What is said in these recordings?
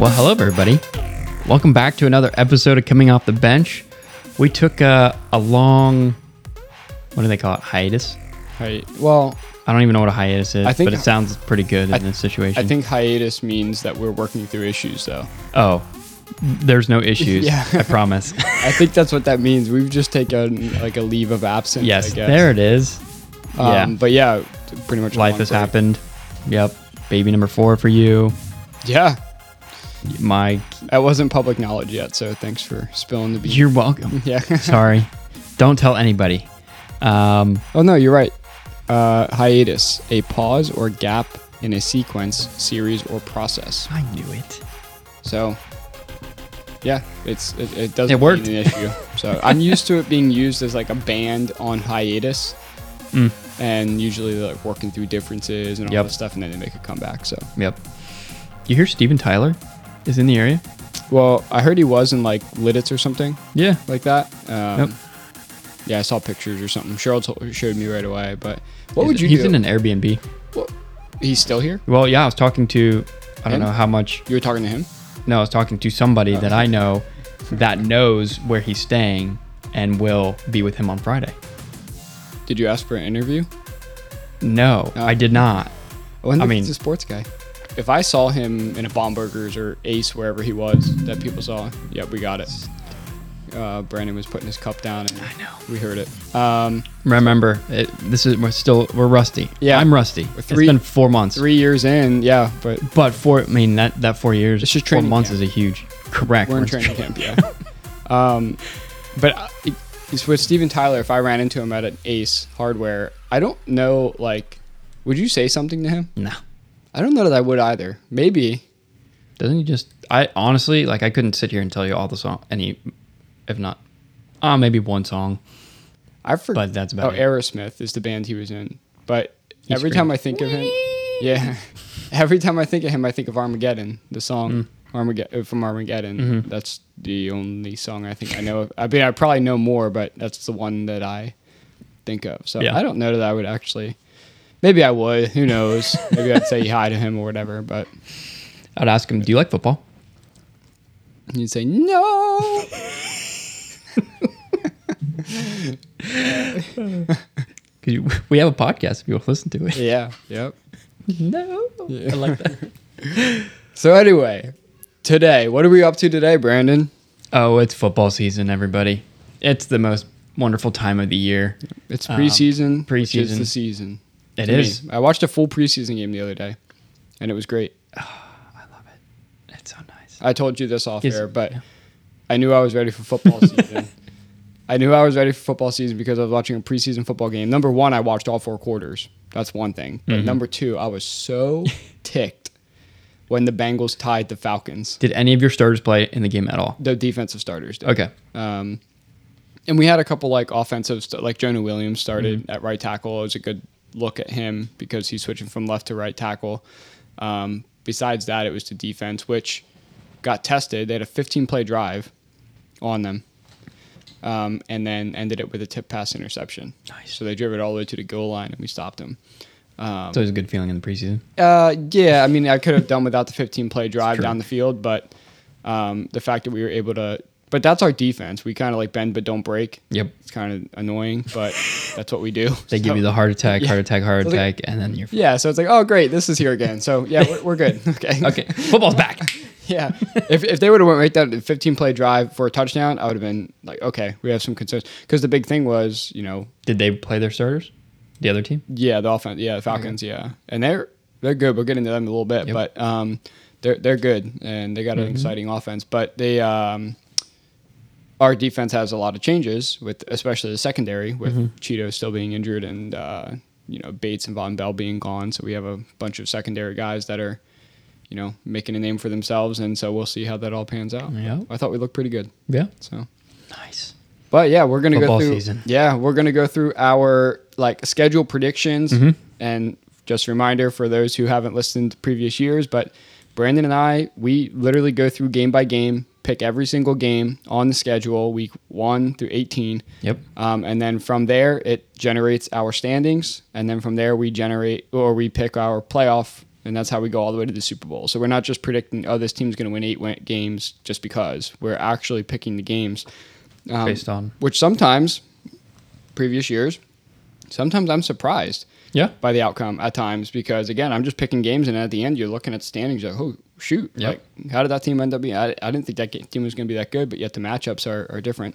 Well, hello, everybody. Welcome back to another episode of Coming Off the Bench. We took a, a long, what do they call it? Hiatus? Hi- well, I don't even know what a hiatus is, I think- but it sounds pretty good in this situation. I think hiatus means that we're working through issues, though. Oh, there's no issues. Yeah. I promise. I think that's what that means. We've just taken like a leave of absence. yes, I guess. there it is. Um, yeah. But yeah, pretty much. Life has break. happened. Yep. Baby number four for you. Yeah, My, that wasn't public knowledge yet, so thanks for spilling the beans. you're welcome. yeah. Sorry. Don't tell anybody. Um, oh no, you're right. Uh, hiatus, a pause or gap in a sequence, series, or process. I knew it. So, yeah, it's it, it doesn't It worked. mean an issue. So I'm used to it being used as like a band on hiatus, Mm. and usually they're like working through differences and all Yep. that stuff, and then they make a comeback. So, Yep. You hear Steven Tyler is in the area? well, I heard he was in like Lititz or something Yeah. like that. Um, Yep. Yeah, I saw pictures or something. Cheryl told, showed me right away. But what would you He's do? in an Airbnb. He's still here. Well, yeah, I was talking to, I don't know how much. You were talking to him. No, I was talking to somebody that Oh. I know that knows where he's staying and will be with him on Friday. Did you ask for an interview? No, Oh. I did not. I I mean- he's a sports guy. If I saw him in a Bombergers or Ace, wherever he was, that people saw, yep, we got it. Uh, Brandon was putting his cup down, and I know. we heard it. Um, Remember, it, this is we're still we're rusty. Yeah. I'm rusty. three- it's been four months. three years in, yeah, but But four, I mean that that four years, It's just four training months camp. is a huge. Correct. we're in We're training camp, yeah. Um, but uh, it's with Steven Tyler. If I ran into him at an Ace Hardware, I don't know. Like, would you say something to him? No, I don't know that I would either. Maybe. doesn't he just? I honestly like I couldn't sit here and tell you all the song any, if not, uh maybe one song. I forgot. But that's about oh, it. Aerosmith is the band he was in. But He every screamed, time I think of him, yeah, every time I think of him, I think of Armageddon, the song Mm. Armageddon from Armageddon. Mm-hmm. That's the only song I think I know of. I mean, I probably know more, but that's the one that I think of. So Yeah. I don't know that I would actually. Maybe I would. Who knows? Maybe I'd say hi to him or whatever. But I'd ask him, "Do you like football?" And he'd say no. Because we have a podcast if you want to listen to it. yeah. Yep. No, I like that. So anyway, today, what are we up to today, Brandon? oh, it's football season, everybody. It's the most wonderful time of the year. It's Um, preseason. Which is the season. It is. me. I watched a full preseason game the other day, and it was great. Oh, I love it. It's so nice. I told you this off Yes, air, but yeah. I knew I was ready for football season. I knew I was ready for football season because I was watching a preseason football game. Number one, I watched all four quarters. That's one thing. But Mm-hmm. number two, I was so ticked when the Bengals tied the Falcons. Did any of your starters play in the game at all? The defensive starters did. Okay. Um, and we had a couple like offensive, st- like Jonah Williams started Mm-hmm. at right tackle. It was a good look at him because he's switching from left to right tackle. Um, besides that, it was to defense, which got tested. They had a 15 play drive on them, um, and then ended it with a tip pass interception. Nice. So they drove it all the way to the goal line, and we stopped them. It's always a good feeling in the preseason. Uh, yeah, I mean, I could have done without the 15 play drive down the field, but um, the fact that we were able to, but that's our defense. We kind of like bend but don't break. Yep. It's kind of annoying, but that's what we do. They give you the heart attack, Yeah. heart attack, heart So attack, and then you're Yeah, so it's like, oh, great, this is here again. So yeah, we're, we're good. Okay. okay. Football's back. yeah. If, if they would have went right down to 15 play drive for a touchdown, I would have been like, okay, we have some concerns because the big thing was, you know, Did they play their starters? The other team? Yeah, the offense. Yeah, the Falcons. Yeah, and they're they're good. We'll get into them in a little bit, Yep. but um, they're they're good and they got an exciting offense. But they um, our defense has a lot of changes with especially the secondary with Chido still being injured and uh, you know Bates and Vonn Bell being gone. So we have a bunch of secondary guys that are you know making a name for themselves, and so we'll see how that all pans out. Yeah. I thought we looked pretty good. Yeah. So. Nice. But yeah, we're gonna Football go through. season. Yeah, we're gonna go through our like schedule predictions Mm-hmm. and just a reminder for those who haven't listened to previous years. But Brandon and I, we literally go through game by game, pick every single game on the schedule, week one through 18. Yep. Um, and then from there, it generates our standings. And then from there, we generate or we pick our playoff. And that's how we go all the way to the Super Bowl. So we're not just predicting, oh, this team's going to win eight win- games just because. We're actually picking the games. Um, Based on which sometimes, previous years, sometimes I'm surprised yeah. by the outcome at times because again I'm just picking games and at the end you're looking at standings like oh shoot Yep. like how did that team end up being I, I didn't think that team was going to be that good but yet the matchups are, are different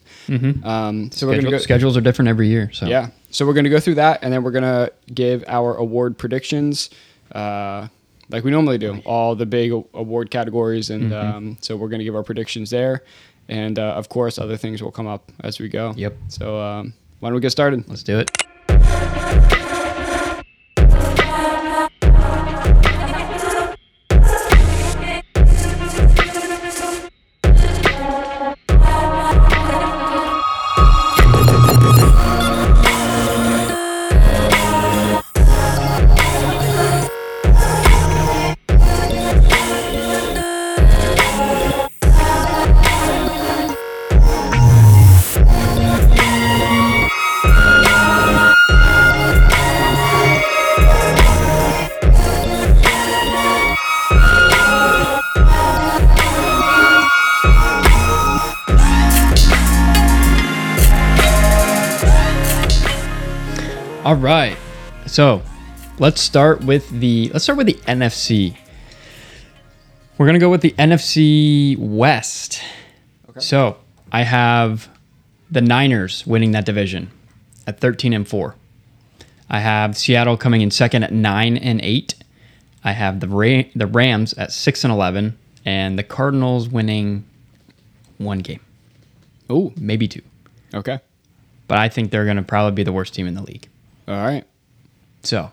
um, so we're going go schedules are different every year. So yeah so we're going to go through that and then we're going to give our award predictions uh, like we normally do all the big award categories and Mm-hmm. um, so we're going to give our predictions there and uh, of course other things will come up as we go Yep. so um, why don't we get started Let's do it. Right. So let's start with the let's start with the NFC. We're gonna go with the NFC West. Okay. So I have the Niners winning that division at 13 and 4. I have Seattle coming in second at 9 and 8. I have the Ra- the Rams at 6 and 11 and the Cardinals winning one game, oh maybe two. okay But I think they're going to probably be the worst team in the league. All right So,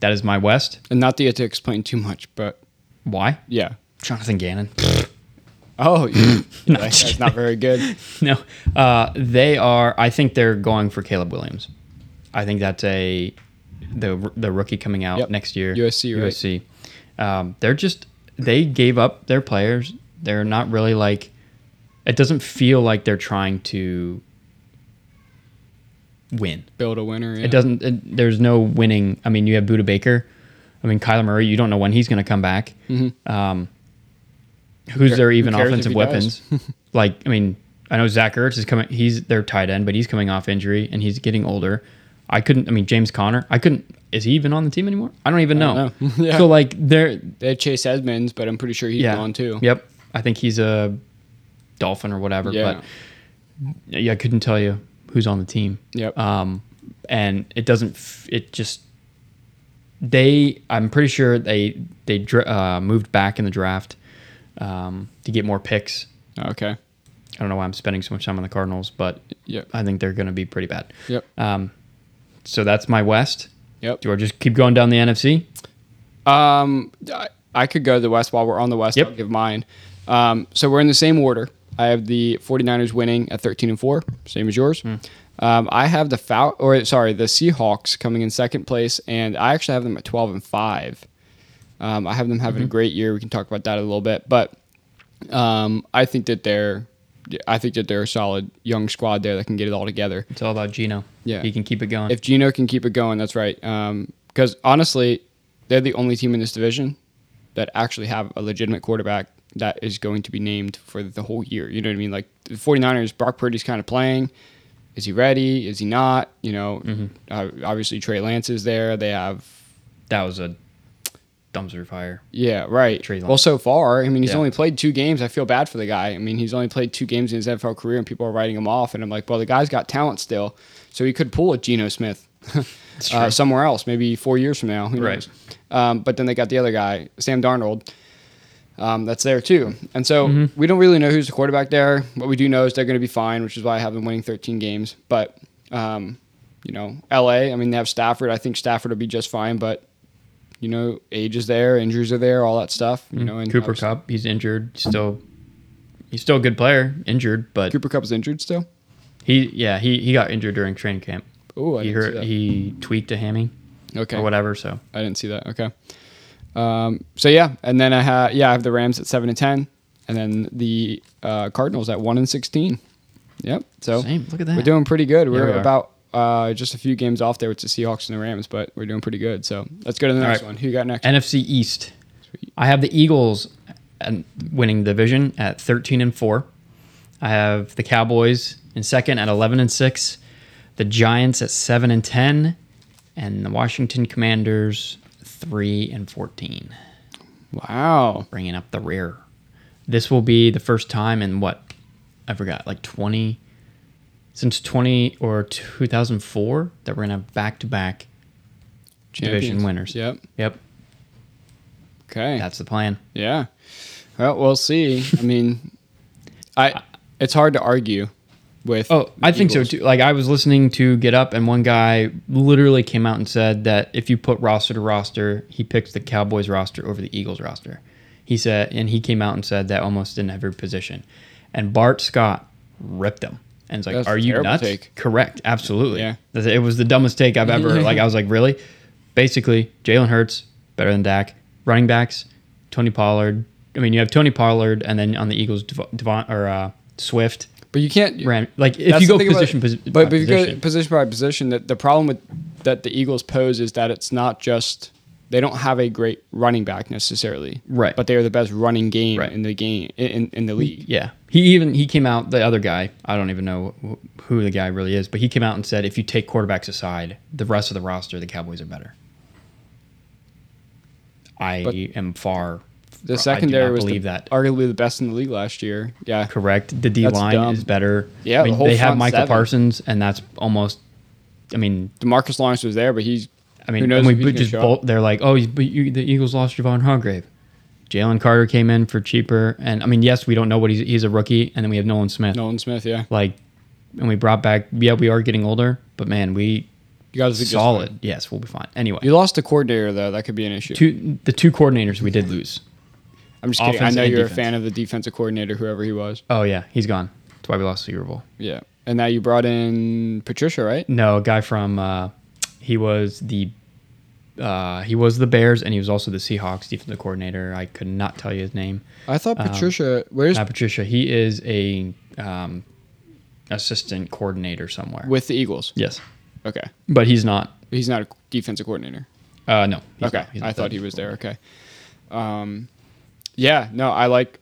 that is my West. And not that you have to explain too much, but Why? yeah. Jonathan Gannon. Oh, Not that's kidding. not very good. no, uh, they are. I think they're going for Caleb Williams. I think that's a the the rookie coming out Yep. next year. USC, right? USC. Um, they're just they gave up their players. They're not really like. It doesn't feel like they're trying to win. Build a winner. Yeah. It doesn't. It, there's no winning. I mean, you have Budda Baker. I mean, Kyler Murray. You don't know when he's going to come back. Um, who's there even offensive weapons? like, I mean, I know Zach Ertz is coming. He's their tight end, but he's coming off injury and he's getting older. I couldn't. I mean, James Conner. I couldn't. Is he even on the team anymore? I don't even know. don't know. Yeah. So like, they're They have Chase Edmonds, but I'm pretty sure he's yeah. gone too. Yep. I think he's a Dolphin or whatever. Yeah. But yeah, I couldn't tell you who's on the team. Yep. Um, and it doesn't. f- It just they. I'm pretty sure they they uh, moved back in the draft um, to get more picks. okay. I don't know why I'm spending so much time on the Cardinals, but Yep. I think they're going to be pretty bad. Yep. Um, so that's my West. Yep. Do I just keep going down the NFC? Um, I, I could go to the West while we're on the West. Yep. I'll give mine. Um, so we're in the same order. I have the 49ers winning at 13 and 4, same as yours. Hmm. Um, I have the Fal- or sorry, the Seahawks coming in second place, and I actually have them at 12 and 5. Um, I have them having Mm-hmm. a great year. We can talk about that a little bit, but um, I think that they're, I think that they're a solid young squad there that can get it all together. It's all about Geno. Yeah. he can keep it going. If Geno can keep it going, that's right. Because honestly, they're the only team in this division that actually have a legitimate quarterback that is going to be named for the whole year. You know what I mean? Like the 49ers, Brock Purdy's kind of playing. Is he ready? Is he not? You know, uh, obviously Trey Lance is there. They have, that was a dumpster fire. yeah, right. Trey Well, so far, I mean, he's Yeah. only played two games. I feel bad for the guy. I mean, he's only played two games in his NFL career, and people are writing him off. And I'm like, well, the guy's got talent still, so he could pull a Geno Smith uh, somewhere else, maybe four years from now. Who Right. knows? Um, but then they got the other guy, Sam Darnold. Um, that's there too, and so Mm-hmm. we don't really know who's the quarterback there. What we do know is they're going to be fine, which is why I have them winning 13 games. But um, you know, LA. I mean, they have Stafford. I think Stafford will be just fine, but you know, age is there, injuries are there, all that stuff. You know, and Mm-hmm. Cooper Kupp, he's injured. Still, he's still a good player. Injured, but Cooper Kupp is injured still. he yeah he he got injured during training camp. Oh, I he didn't see hurt that. he tweaked a hammy okay, or whatever. So I didn't see that. Okay. Um, so yeah, and then I have yeah I have the Rams at seven and ten, and then the uh, Cardinals at one and sixteen. Yep. So Same. Look at that. we're doing pretty good. We're we about uh, just a few games off there with the Seahawks and the Rams, but we're doing pretty good. So let's go to the next right. one. Who you got next? NFC East. I have the Eagles and winning the division at 13 and 4. I have the Cowboys in second at 11 and 6, the Giants at 7 and 10, and the Washington Commanders 3 and 14, wow. bringing up the rear. This will be the first time in what I forgot, like 20 since 20 or 2004 that we're going to have back-to-back division Champions. winners. Yep. Yep, Okay. that's the plan. Yeah. Well, we'll see. I mean, I it's hard to argue with. Oh, I think Eagles. so too. Like I was listening to Get Up, and one guy literally came out and said that if you put roster to roster, he picks the Cowboys roster over the Eagles roster. He said, and he came out and said that almost in every position. And Bart Scott ripped him, and it's like, That's "Are you nuts?" take. Correct, absolutely. Yeah. it was the dumbest take I've ever. like I was like, "Really?" Basically, Jalen Hurts better than Dak. Running backs, Tony Pollard. I mean, you have Tony Pollard, and then on the Eagles, Devon, Devon or uh, Swift. But you can't. Ram, like if you go thing about- position, posi- but, but if you go position, position by position, that the problem with that the Eagles pose is that it's not just they don't have a great running back necessarily, Right. But they are the best running game Right. in the game in, in the league. yeah, he even he came out. The other guy, I don't even know who the guy really is, but he came out and said if you take quarterbacks aside, the rest of the roster, the Cowboys are better. I But am far. The secondary was the, that. arguably the best in the league last year. Yeah, Correct. The D That's line dumb. is better. Yeah, I the mean, whole they have Michael seven. Parsons, and that's almost. I mean, Demarcus Lawrence was there, but he's. I mean, who we he's just up. they're like, oh, but you, the Eagles lost Javon Hargrave. Jalen Carter came in for cheaper, and I mean, yes, we don't know what he's he's a rookie, and then we have Nolan Smith. Nolan Smith. Yeah, Like, and we brought back. Yeah, we are getting older, but man, we you guys solid. Yes, we'll be fine. Anyway, You lost a coordinator though. That could be an issue. two the two coordinators we did lose. I'm just kidding. I offense know and you're a fan of the defensive coordinator, whoever he was. Oh yeah, he's gone. That's why we lost the Super Bowl. Yeah, and now you brought in Patricia, right? No, a guy from uh, he was the uh, he was the Bears, and he was also the Seahawks defensive coordinator. I could not tell you his name. I thought Um, Patricia. where's Not Patricia. He is a um, assistant coordinator somewhere. with the Eagles? yes, Okay, but he's not. he's not a defensive coordinator. Uh, no. he's okay, not. He's I not thought he was there. Okay. Um, yeah, no, I like.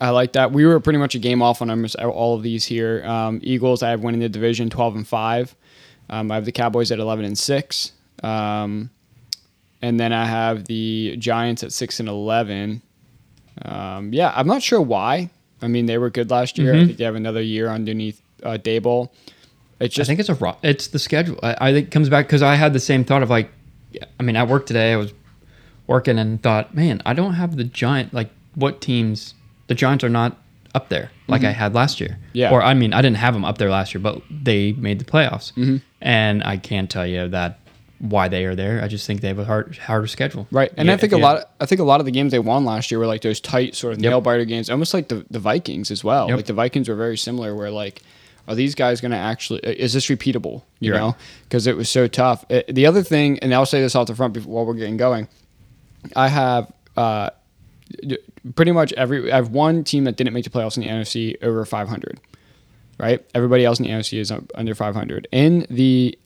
I like that. We were pretty much a game off on almost all of these here. Um, Eagles, I have winning the division, twelve and five. Um, I have the Cowboys at eleven and six, um, and then I have the Giants at six and eleven. Um, yeah, I'm not sure why. I mean, they were good last year. I think they have another year underneath uh, Daboll. It's I think it's a ro- it's the schedule. I, I think it comes back because I had the same thought of like, I mean, at work today I was working and thought, man, I don't have the giant like what teams the Giants are not up there like I had last year. Mm-hmm. Yeah. Or I mean, I didn't have them up there last year, but they made the playoffs, Mm-hmm. and I can't tell you that why they are there. I just think they have a hard harder schedule. Right, and Yeah, I think a lot. I think a lot of the games they won last year were like those tight sort of Yep. nail biter games, almost like the the Vikings as well. Yep. Like the Vikings were very similar, where like, are these guys going to actually? Is this repeatable? You You're know, right. because it was so tough. Uh, the other thing, and I'll say this off the front before while we're getting going, I have. Uh, Pretty much every I have one team that didn't make the playoffs in the NFC over 500, right? Everybody else in the NFC is under 500. In the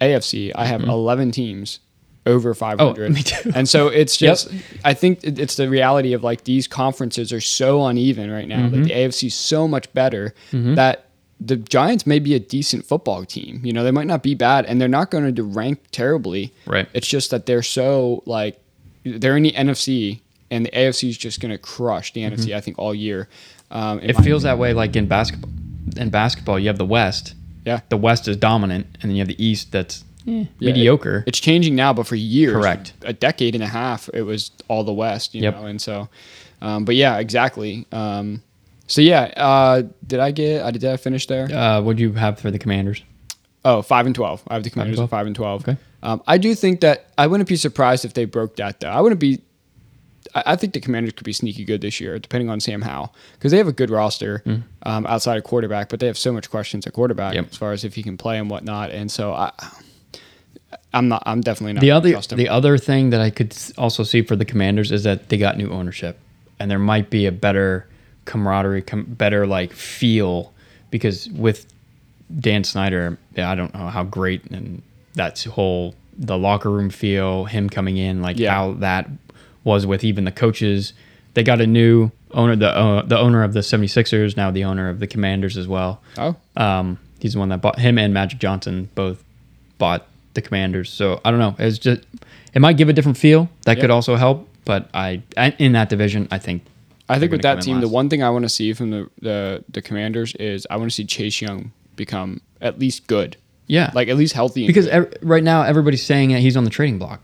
AFC, I have 11 teams over 500. Mm-hmm. Oh, me too. And so it's Yep. just, I think it's the reality of like these conferences are so uneven right now. Mm-hmm. Like the AFC is so much better that the Giants may be a decent football team. You know, they might not be bad and they're not going to rank terribly. Right. It's just that they're so like, they're in the NFC and the AFC is just going to crush the NFC, I think, all year. Um, Mm-hmm. It my- feels that way like in basketball. In basketball, you have the West. Yeah. The West is dominant, and then you have the East that's Yeah, mediocre. it- it's changing now, but for years, Correct. a decade and a half, it was all the West. You Yep. know, and so, um, but yeah, exactly. Um, so yeah, uh, did I get? I did I finish there? uh, what do you have for the Commanders? Oh, five and twelve. I have the Commanders 12? at five and twelve. Okay. Um, I do think that I wouldn't be surprised if they broke that though. I wouldn't be. I I think the Commanders could be sneaky good this year, depending on Sam Howell, because they have a good roster um, outside of quarterback, but they have so much questions at quarterback. Yep. as far as if he can play and whatnot. And so I, I'm not. I'm definitely not. The other the other thing that I could also see for the Commanders is that they got new ownership, and there might be a better camaraderie, com- better like feel because with Dan Snyder, yeah, I don't know how great and that's whole the locker room feel, him coming in, like Yeah. how that was with even the coaches. They got a new owner, the uh, the owner of the 76ers, now the owner of the Commanders as well. oh, Um, he's the one that bought him and Magic Johnson both bought the Commanders. So I don't know. It's just it might give a different feel. That could also help. But I in that division, I think I think with that team, the one thing I want to see from the, the the Commanders is I want to see Chase Young become at least good, yeah, like at least healthy. because ev- right now everybody's saying that he's on the trading block.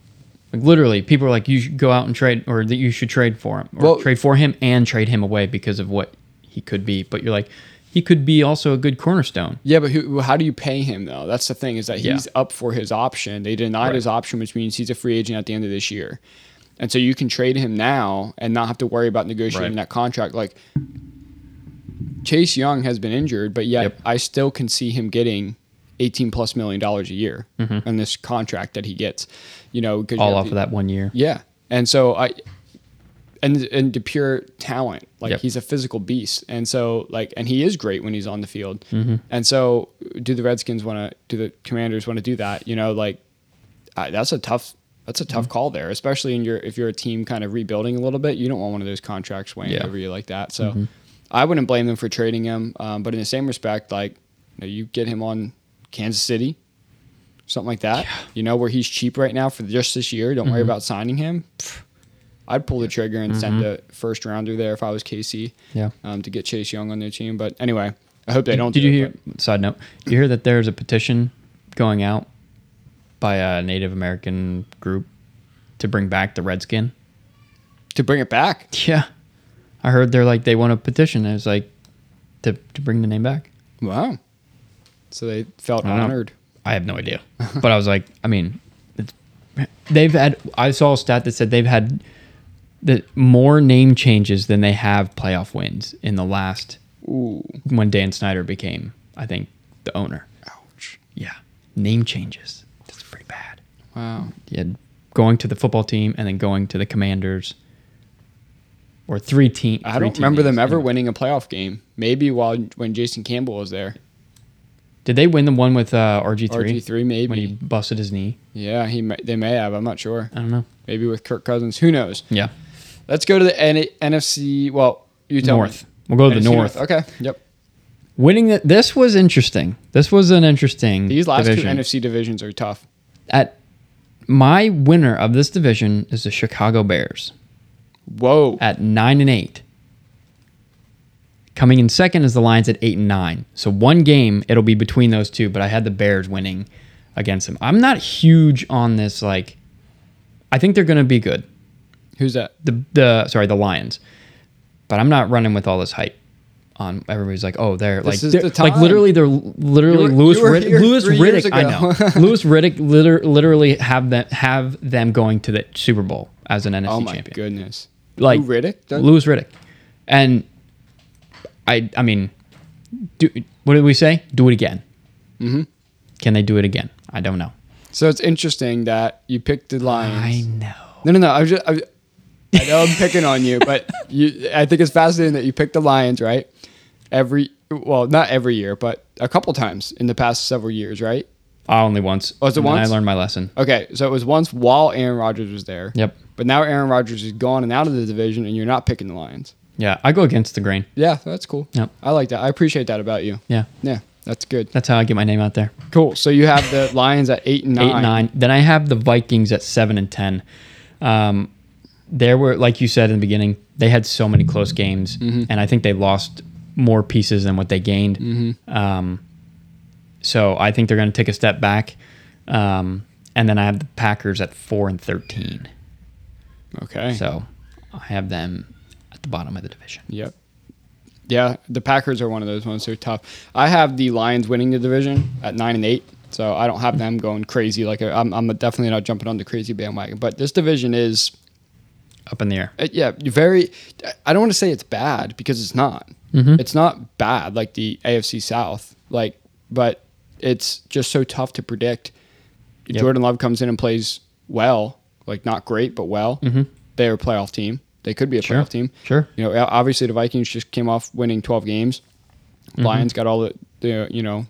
Like literally, people are like, you should go out and trade, or that you should trade for him, or Well- trade for him and trade him away because of what he could be. But you're like, he could be also a good cornerstone. yeah, but who, how do you pay him though? That's the thing is that Yeah. he's up for his option. They denied Right. his option, which means he's a free agent at the end of this year, and so you can trade him now and not have to worry about negotiating Right. that contract. Like Chase Young has been injured, but yet Yep. I still can see him getting. 18 plus million dollars a year on this contract that he gets, you know, Mm-hmm. All off of that one year. Yeah, and so I, and and to pure talent, like Yep. he's a physical beast, and so like, and he is great when he's on the field, Mm-hmm. and so do the Redskins want to? Do the Commanders want to do that? You know, like I, that's a tough. That's a Mm-hmm. tough call there, especially in your if you're a team kind of rebuilding a little bit. You don't want one of those contracts weighing Yeah. Mm-hmm. over you like that. So I wouldn't blame them for trading him. Um, but in the same respect, like you, know, you get him on Kansas City, something like that. You know where he's cheap right now for just this year. Don't Mm-hmm. worry about signing him. I'd pull the trigger and send a first rounder there if I was KC. Yeah. Um, to get Chase Young on their team. But anyway, I hope they don't. Did do you it, hear? Side note: Did you hear that there's a petition going out by a Native American group to bring back the redskin? to bring it back? Yeah, I heard they're like they want a petition. It's like to to bring the name back. Wow. So they felt I honored. I have no idea, but I was like, I mean, it's, they've had. I saw a stat that said they've had the more name changes than they have playoff wins in the last Ooh. when Dan Snyder became, I think, the owner. Ouch. Yeah, name changes. That's pretty bad. Wow. yeah, going to the football team and then going to the Commanders, or three team. I three don't remember them names. ever winning a playoff game. Maybe while when Jason Campbell was there. Did they win the one with uh, RG three? RG three maybe. when he busted his knee. yeah, he may, they may have. I'm not sure. I don't know. Maybe with Kirk Cousins. Who knows? Yeah, Let's go to the N- NFC. Well, you tell North. me. We'll go to the NFC North. Okay. Yep. Winning that. This was interesting. This was an interesting. These last division. two NFC divisions are tough. At my winner of this division is the Chicago Bears Whoa. at nine and eight. Coming in second is the Lions at eight and nine. So one game it'll be between those two, but I had the Bears winning against them. I'm not huge on this. Like, I think they're going to be good. Who's that? The the sorry the Lions, but I'm not running with all this hype. On everybody's like, oh, they're like, is they're- the like literally, they're literally Louis Riddick. Louis Riddick, I know. Louis Riddick liter- literally have them have them going to the Super Bowl as an NFC champion. Oh my champion goodness. like Who, Riddick? Louis Riddick, and I I mean, do what did we say? Do it again. Mm-hmm. Can they do it again? I don't know. So it's interesting that you picked the Lions. I know. No, no, no. I was just, I, I know I'm picking on you, but you, I think it's fascinating that you picked the Lions, right? Every, well, not every year, but a couple times in the past several years, right? Uh, only once. Oh, is it And once? I learned my lesson. Okay, so it was once while Aaron Rodgers was there. Yep. But now Aaron Rodgers is gone and out of the division, and you're not picking the Lions. Yeah, I go against the grain. Yeah, that's cool. Yep. I like that. I appreciate that about you. Yeah, Yeah, that's good. that's how I get my name out there. Cool. So you have the Lions at eight and nine. Eight and nine. Then I have the Vikings at seven and ten. Um, there were, like you said in the beginning, they had so many close games, Mm-hmm. and I think they lost more pieces than what they gained. Mm-hmm. Um, so I think they're going to take a step back. Um, and then I have the Packers at four and thirteen. Okay. So I have them the bottom of the division. Yep. Yeah, the Packers are one of those ones who are tough. I have the Lions winning the division at nine and eight, so I don't have them going crazy. Like I'm, I'm definitely not jumping on the crazy bandwagon. But this division is, Up in the air. uh, yeah, very. I don't want to say it's bad because it's not. Mm-hmm. It's not bad like the AFC South, like, but it's just so tough to predict Yep. Jordan Love comes in and plays well, like not great but well, they're a playoff team. They could be a Mm-hmm. Sure. playoff team. Sure. You know, obviously the Vikings just came off winning 12 games. Mm-hmm. Lions got all the, the you know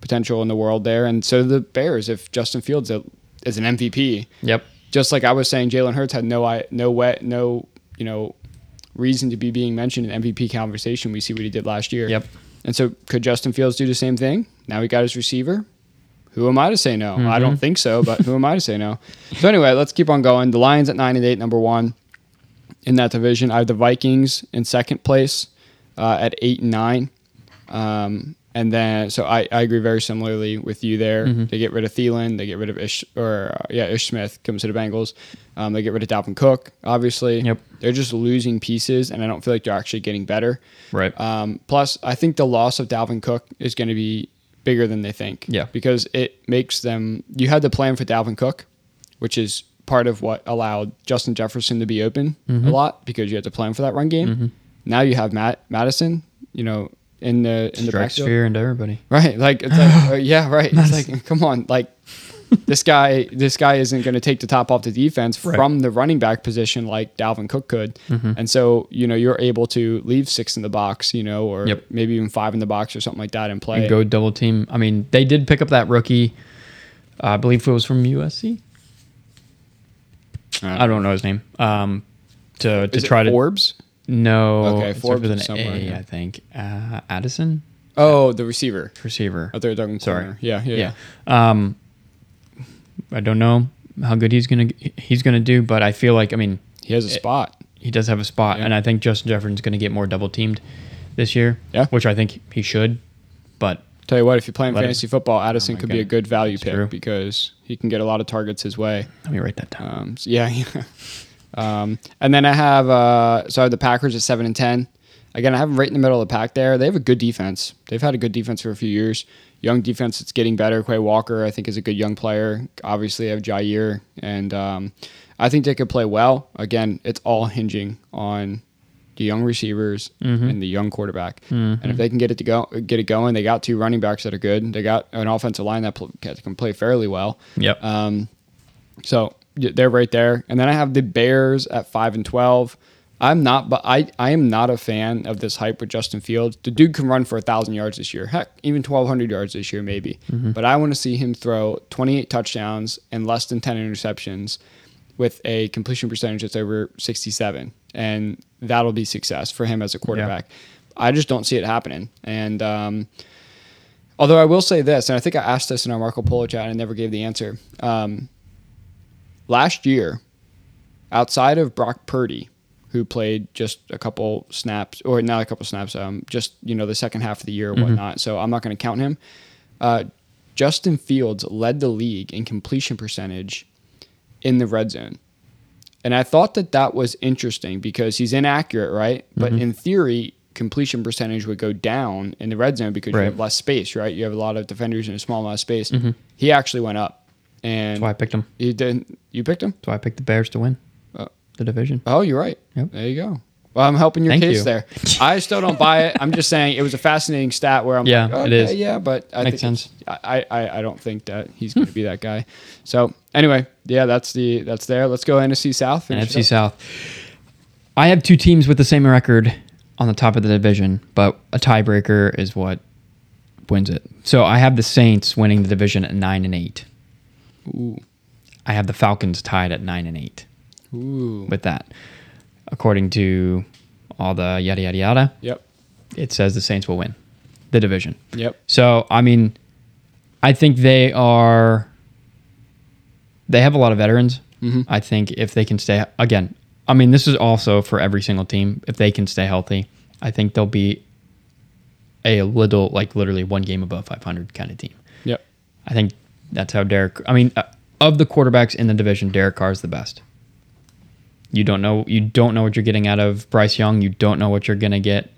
potential in the world there, and so the Bears. If Justin Fields is an MVP, Yep. just like I was saying, Jalen Hurts had no I no wet no you know reason to be being mentioned in MVP conversation. We see what he did last year. Yep. And so could Justin Fields do the same thing? Now he got his receiver. Who am I to say no? I Mm-hmm. don't think so, but who am I to say no? So anyway, let's keep on going. The Lions at nine and eight, number one in that division. I have the Vikings in second place uh, at eight and nine. Um, and then, so I, I agree very similarly with you there. Mm-hmm. They get rid of Thielen, they get rid of Ish, or uh, yeah, Ish Smith comes to the Bengals. Um, they get rid of Dalvin Cook, obviously. Yep. They're just losing pieces, and I don't feel like they're actually getting better. Right. Um, plus, I think the loss of Dalvin Cook is going to be bigger than they think. Yeah. Because it makes them. You had the plan for Dalvin Cook, which is part of what allowed Justin Jefferson to be open Mm-hmm. a lot because you had to plan for that run game. Now you have Matt Madison, you know, in the in the backfield. fear into everybody. Right. Like it's like uh, yeah, right. It's like come on, like this guy this guy isn't going to take the top off the defense Right. from the running back position like Dalvin Cook could. Mm-hmm. And so, you know, you're able to leave 6 in the box, you know, or Yep. maybe even 5 in the box or something like that and play. And go double team. I mean, they did pick up that rookie. Uh, I believe it was from USC. I don't know his name. Um, to to Is it try to Forbes? no. Okay, it starts Forbes with an somewhere, A, yeah. I think. Uh, Addison, Oh, the receiver. receiver. Oh, they're talking Sorry. corner. Yeah, yeah, yeah. Um, I don't know how good he's gonna he's gonna do, but I feel like I mean He has a spot. he does have a spot, and I think Justin Jefferson's gonna get more double teamed this year. Yeah. which I think he should. But Tell you what, if you're playing Let it- fantasy football, Addison Oh could be a good value That's pick true. because he can get a lot of targets his way. let me write that down. Um, so yeah, yeah. Um, and then I have uh, so I have the Packers at seven and ten. Again, I have them right in the middle of the pack there. They have a good defense. They've had a good defense for a few years. Young defense it's getting better. Quay Walker, I think, is a good young player. Obviously, I have Jaire, and um, I think they could play well. Again, it's all hinging on the young receivers mm-hmm. and the young quarterback. Mm-hmm. And if they can get it to go, get it going, they got two running backs that are good. They got an offensive line that pl- can play fairly well. yep. Um, so they're right there, and then I have the Bears at five and twelve. I'm not, but I I am not a fan of this hype with Justin Fields. The dude can run for a thousand yards this year, heck, even twelve hundred yards this year maybe. Mm-hmm. But I want to see him throw 28 touchdowns and less than 10 interceptions, with a completion percentage that's over 67, and that'll be success for him as a quarterback. I just don't see it happening, and um, Although I will say this, and I think I asked this in our Marco Polo chat and I never gave the answer. Um, last year, outside of Brock Purdy, who played just a couple snaps, or not a couple snaps, um, just you know the second half of the year or whatnot. So I'm not going to count him. Uh, Justin Fields led the league in completion percentage in the red zone. And I thought that that was interesting because he's inaccurate, right? But mm-hmm. in theory, completion percentage would go down in the red zone because you have less space, right? You have a lot of defenders in a small amount of space. Mm-hmm. He actually went up, and That's why I picked him. You didn't. You picked him? That's why I picked the Bears to win Oh. the division. Oh, you're right. Yep. There you go. Well, I'm helping your Thank case you. there. I still don't buy it. I'm just saying it was a fascinating stat where I'm Yeah, like, it okay, is. yeah, but I Makes think it's- I, I I don't think that he's going to be that guy. So anyway, yeah, that's the that's there. Let's go NFC South. NFC. South. I have two teams with the same record on the top of the division, but a tiebreaker is what wins it. So I have the Saints winning the division at nine and eight. Ooh, I have the Falcons tied at nine and eight ooh. with that. According to all the yada yada yada, Yep, it says the Saints will win the division. yep. So I mean, I think they are. They have a lot of veterans. I think if they can stay again, I mean, this is also for every single team. If they can stay healthy, I think they'll be a little, like literally one game above 500 kind of team. Yep. I think that's how Derek. I mean, uh, of the quarterbacks in the division, Derek Carr is the best. You don't know. You don't know what you're getting out of Bryce Young. You don't know what you're gonna get.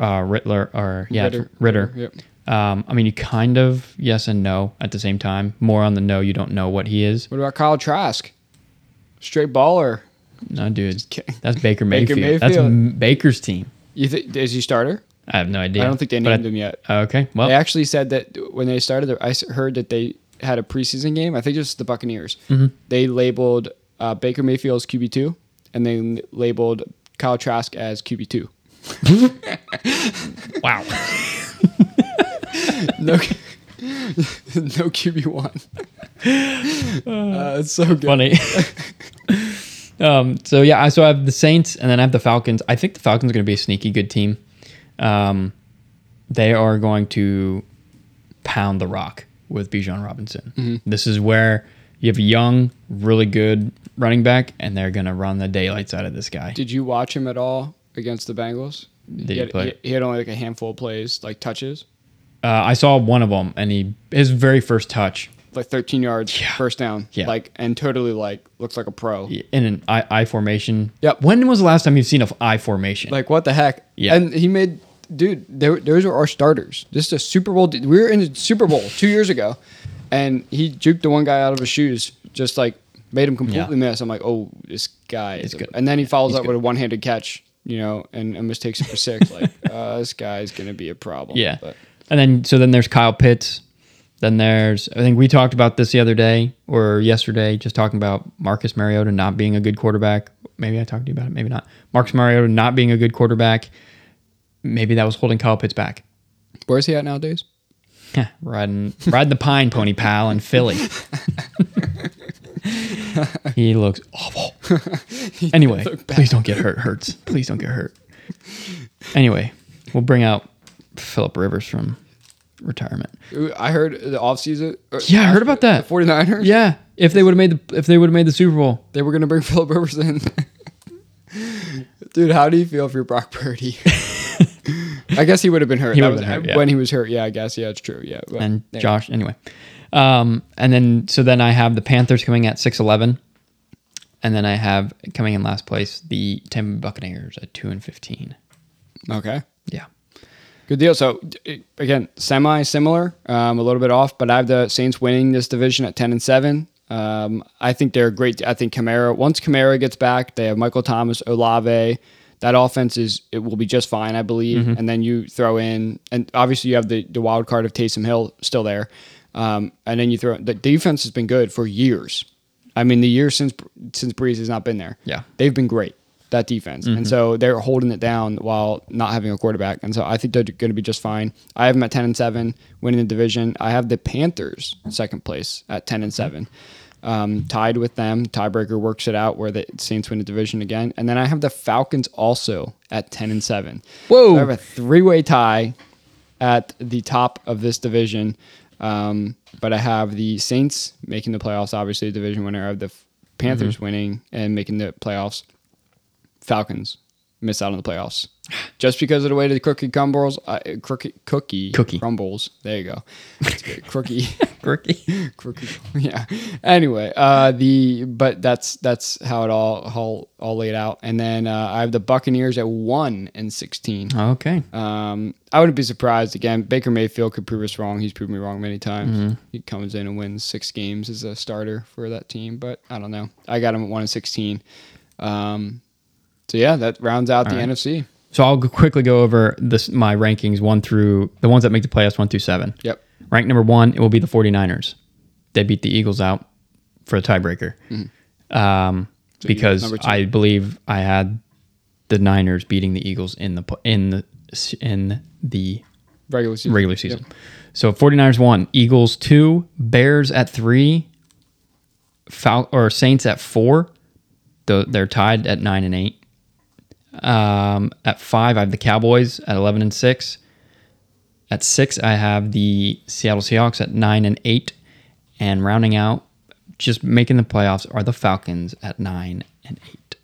Uh, Rittler or yeah, Ridder. Ridder. Yep. Um, I mean, you kind of yes and no at the same time. More on the no. You don't know what he is. What about Kyle Trask? Straight baller. No, dude, that's Baker Baker Mayfield. That's M- Baker's team. You think is he starter? I have no idea. I don't think they named I- him yet. Okay, well, They actually said that when they started, I heard that they had a preseason game. I think it's the Buccaneers. Mm-hmm. They labeled uh, Baker Mayfield as QB two, and they labeled Kyle Trask as QB two. Wow. No, no QB one. Uh, it's so good. Funny. um, so yeah, I so I have the Saints and then I have the Falcons. I think the Falcons are going to be a sneaky good team. Um, they are going to pound the rock with Bijan Robinson. Mm-hmm. This is where you have a young, really good running back, and they're going to run the daylights out of this guy. Did you watch him at all against the Bengals? Did he, had, play? he, he had only like a handful of plays, like touches, Uh, I saw one of them, and he his very first touch like 13 yards, Yeah. first down, Yeah. like and totally like looks like a pro. in an I, I formation. Yep. When was the last time you've seen a I formation? Like what the heck? Yeah. And he made, dude. There, those are our starters. This is a Super Bowl. We were in the Super Bowl two years ago, and he juked the one guy out of his shoes, just like made him completely miss. I'm like, oh, this guy is. good. And then he follows He's up with a one-handed catch, you know, and, and mistakes it for six. like, uh, this guy's gonna be a problem. Yeah. But And then so then there's Kyle Pitts. Then there's I think we talked about this the other day or yesterday, just talking about Marcus Mariota not being a good quarterback. Maybe I talked to you about it, maybe not. Marcus Mariota not being a good quarterback. Maybe that was holding Kyle Pitts back. where's he at nowadays? Riding riding the pine pony pal in Philly. he looks awful. Anyway, please don't get hurt, Hurts. Please don't get hurt. Anyway, we'll bring out Philip Rivers from retirement. I heard the offseason. uh, Yeah, I heard about that. The 49ers. Yeah, if they would have made the if they would have made the Super Bowl. They were gonna bring Philip Rivers in. Dude, how do you feel if you're Brock Purdy? I guess he would have been hurt. He was- been hurt, yeah. When he was hurt, yeah, I guess. Yeah, it's true. Yeah. and yeah. Josh. Anyway, um, and then so then I have the Panthers coming at six eleven, and then I have coming in last place the Tampa Bay Buccaneers at two and fifteen. Okay. Yeah, Good deal. So again, semi similar, um, a little bit off, but I have the Saints winning this division at ten and seven. Um, I think they're great. I think Kamara. Once Kamara gets back, they have Michael Thomas, Olave. That offense is it will be just fine, I believe. Mm-hmm. And then you throw in, and obviously you have the the wild card of Taysom Hill still there. Um, and then you throw the defense has been good for years. I mean, the years since since Brees has not been there. Yeah. they've been great that defense, and mm-hmm. so they're holding it down while not having a quarterback. And so I think they're going to be just fine. I have them at ten and seven, winning the division. I have the Panthers second place at ten and seven, mm-hmm. Um, tied with them. Tiebreaker works it out where the Saints win the division again, and then I have the Falcons also at ten and seven. Whoa. So I have a three-way tie at the top of this division. Um, but I have the Saints making the playoffs, obviously the division winner. I have the Panthers Mm-hmm. winning and making the playoffs. Falcons miss out on the playoffs just because of the way the cookie crumbles. Uh, cookie cookie Cookie. crumbles. There you go. That's good. Crookie. Crookie. Yeah. Anyway, uh, the but that's that's how it all all all laid out. And then uh, I have the Buccaneers at one and sixteen. Okay. Um, I wouldn't be surprised. Again, Baker Mayfield could prove us wrong. He's proved me wrong many times. Mm-hmm. He comes in and wins six games as a starter for that team, but I don't know. I got him at one and sixteen. Um, so yeah, that rounds out the right. NFC. So I'll quickly go over this my rankings one through the ones that make the playoffs one through seven. Yep. Rank number one, it will be the 49ers. They beat the Eagles out for a tiebreaker. Um, because. I believe I had the Niners beating the Eagles in the in the in the Regular season. regular season. So 49ers one, Eagles two, Bears at three, Fal- or Saints at four. Though they're tied at nine and eight. Um, at five, I have the Cowboys at eleven and six. At six, I have the Seattle Seahawks at nine and eight, and rounding out, just making the playoffs are the Falcons at nine and eight.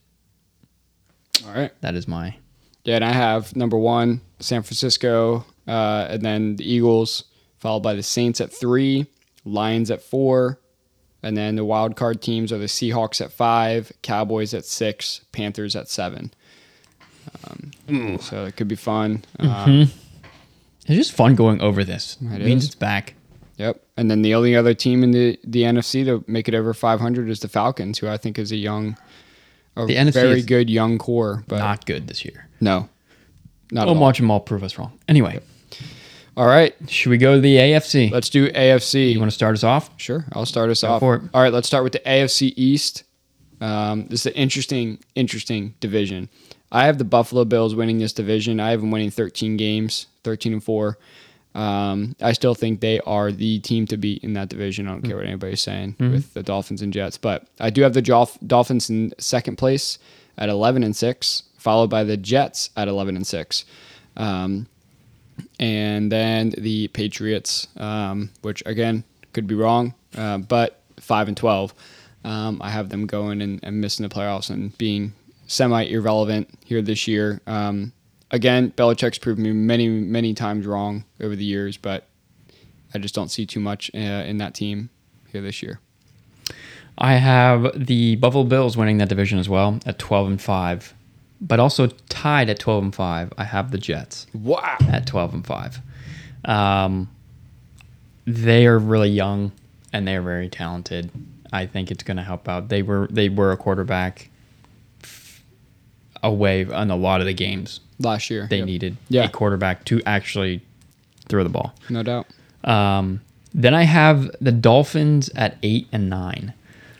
All right. That is my Yeah, and I have number one, San Francisco, uh, and then the Eagles, followed by the Saints at three, Lions at four, and then the wild card teams are the Seahawks at five, Cowboys at six, Panthers at seven. Um, so it could be fun. Um, It's just fun going over this. It It means it's back. Yep. And then the only other team in the, the NFC to make it over 500 is the Falcons, who I think is a young, a The NFC very is good young core. But Not good this year. no, not at We'll all. watch them all prove us wrong. Anyway, All right, Should we go to the AFC? let's do AFC. you want to start us off? Sure, I'll start us off. for it. All right, let's start with the AFC East. Um, this is an interesting, interesting division. I have the Buffalo Bills winning this division. I have them winning 13 games, 13 and four. Um, I still think they are the team to beat in that division. I don't care what anybody's saying with the Dolphins and Jets, but I do have the Dolph- Dolphins in second place at 11 and six, followed by the Jets at 11 and six. Um, and then the Patriots, um, which again could be wrong, uh, but five and twelve. Um, I have them going and, and missing the playoffs and being semi irrelevant here this year. Um, again, Belichick's proved me many many times wrong over the years, but I just don't see too much uh, in that team here this year. I have the Buffalo Bills winning that division as well at 12 and 5. But also tied at 12 and 5, I have the Jets Wow. at 12 and 5. Um, they are really young and they are very talented. I think it's going to help out. They were they were a quarterback away on a lot of the games. Last year, They Yep. needed Yeah. a quarterback to actually throw the ball. no doubt. Um, then I have the Dolphins at 8 and 9.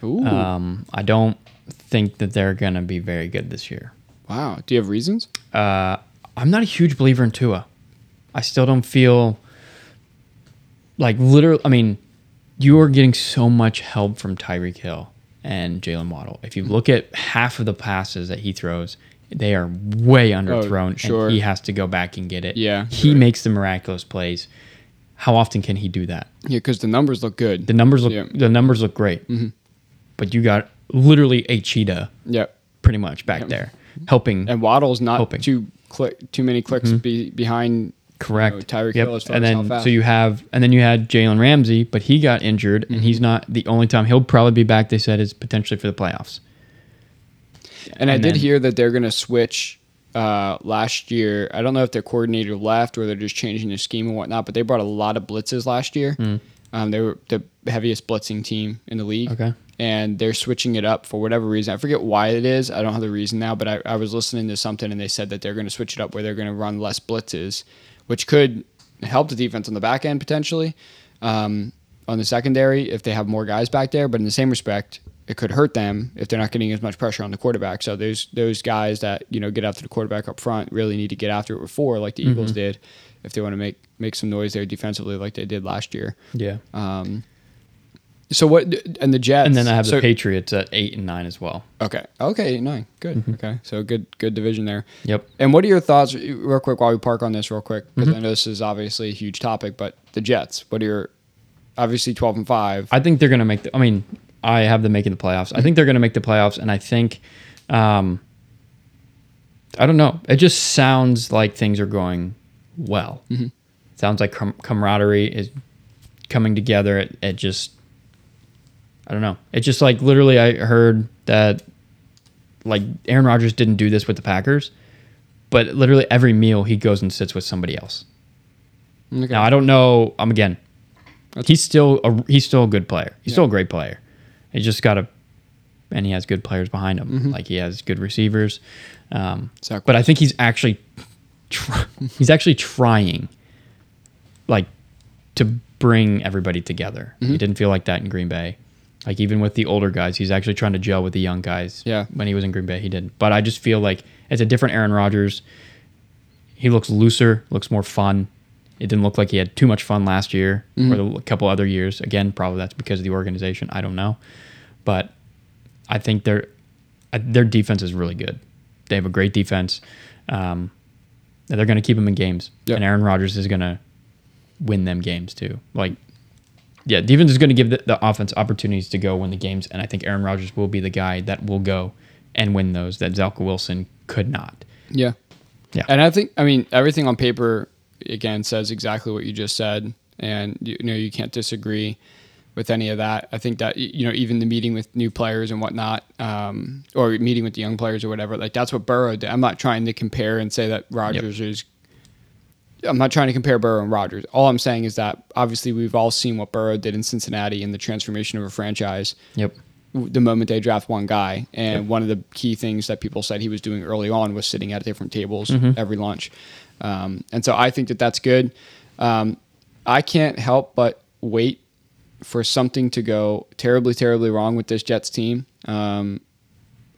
Ooh, Um, I don't think that they're going to be very good this year. wow. Do you have reasons? Uh, I'm not a huge believer in Tua. I still don't feel like literally. I mean, you are getting so much help from Tyreek Hill and Jaylen Waddle. If you look at half of the passes that he throws, they are way underthrown, Oh, sure. and he has to go back and get it. Yeah, he right. makes the miraculous plays. How often can he do that? Yeah, because the numbers look good. The numbers look Yeah. the numbers look great, but you got literally a cheetah Yep. pretty much back there helping. And Waddle's not Hoping. too click too many clicks be, behind Correct. you know, Tyreek Yep. Hill as far and then so you have and then you had Jalen Ramsey, but he got injured, and Mm-hmm. he's not the only time he'll probably be back. They said is potentially for the playoffs. And I and did then- hear that they're going to switch uh, last year. I don't know if their coordinator left or they're just changing their scheme and whatnot, but they brought a lot of blitzes last year. Um, they were the heaviest blitzing team in the league. Okay. And they're switching it up for whatever reason. I forget why it is. I don't have the reason now, but I, I was listening to something and they said that they're going to switch it up where they're going to run less blitzes, which could help the defense on the back end potentially. Um, on the secondary, if they have more guys back there, but in the same respect, it could hurt them if they're not getting as much pressure on the quarterback. So there's those guys that you know get after the quarterback up front really need to get after it with four, like the Eagles did, if they want to make make some noise there defensively, like they did last year. Yeah. Um, so what? And the Jets, and then I have the Patriots at eight and nine as well. Okay, okay, eight, nine, good. Mm-hmm. Okay, so good, good division there. Yep. And what are your thoughts, real quick, while we park on this, real quick, because Mm-hmm. I know this is obviously a huge topic, but the Jets. What are your obviously twelve and five? I think they're going to make the. I mean, I have them making the playoffs. I think they're going to make the playoffs, and I think, um, I don't know. It just sounds like things are going well. Sounds like com- camaraderie is coming together. It, it just, I don't know. It's just like literally, I heard that, like Aaron Rodgers didn't do this with the Packers, but literally every meal he goes and sits with somebody else. Okay. Now I don't know. I'm again. He's still a he's still a good player. He's still a great player. He just got to, and he has good players behind him. Like he has good receivers. Um, but I think he's actually, try, he's actually trying, like, to bring everybody together. He didn't feel like that in Green Bay. Like even with the older guys, he's actually trying to gel with the young guys. Yeah. When he was in Green Bay, he didn't. But I just feel like it's a different Aaron Rodgers. He looks looser, looks more fun. It didn't look like he had too much fun last year or the, a couple other years. Again, probably that's because of the organization. I don't know, but I think their uh, their defense is really good. They have a great defense. Um, they're going to keep them in games, Yep. and Aaron Rodgers is going to win them games too. Like, yeah, defense is going to give the, the offense opportunities to go win the games, and I think Aaron Rodgers will be the guy that will go and win those that Zach Wilson could not. Yeah. Yeah. And I think, I mean, everything on paper, again, says exactly what you just said. And, you know, you can't disagree with any of that. I think that, you know, even the meeting with new players and whatnot, um, or meeting with the young players or whatever, like that's what Burrow did. I'm not trying to compare and say that Rodgers is. I'm not trying to compare Burrow and Rodgers. All I'm saying is that obviously we've all seen what Burrow did in Cincinnati and the transformation of a franchise Yep. The moment they draft one guy. And one of the key things that people said he was doing early on was sitting at different tables Mm-hmm. every lunch. Um, and so I think that that's good. Um, I can't help but wait for something to go terribly, terribly wrong with this Jets team. Um,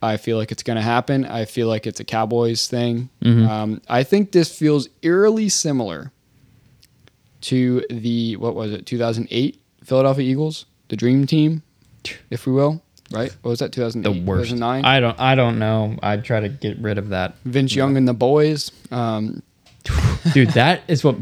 I feel like it's going to happen. I feel like it's a Cowboys thing. Um, I think this feels eerily similar to the what was it 2008 Philadelphia Eagles, the Dream Team, if we will. Right? What was that? 2008, The worst. 2009. I don't. I don't know. I'd try to get rid of that. Vince Young and the boys. Um, Dude, that is what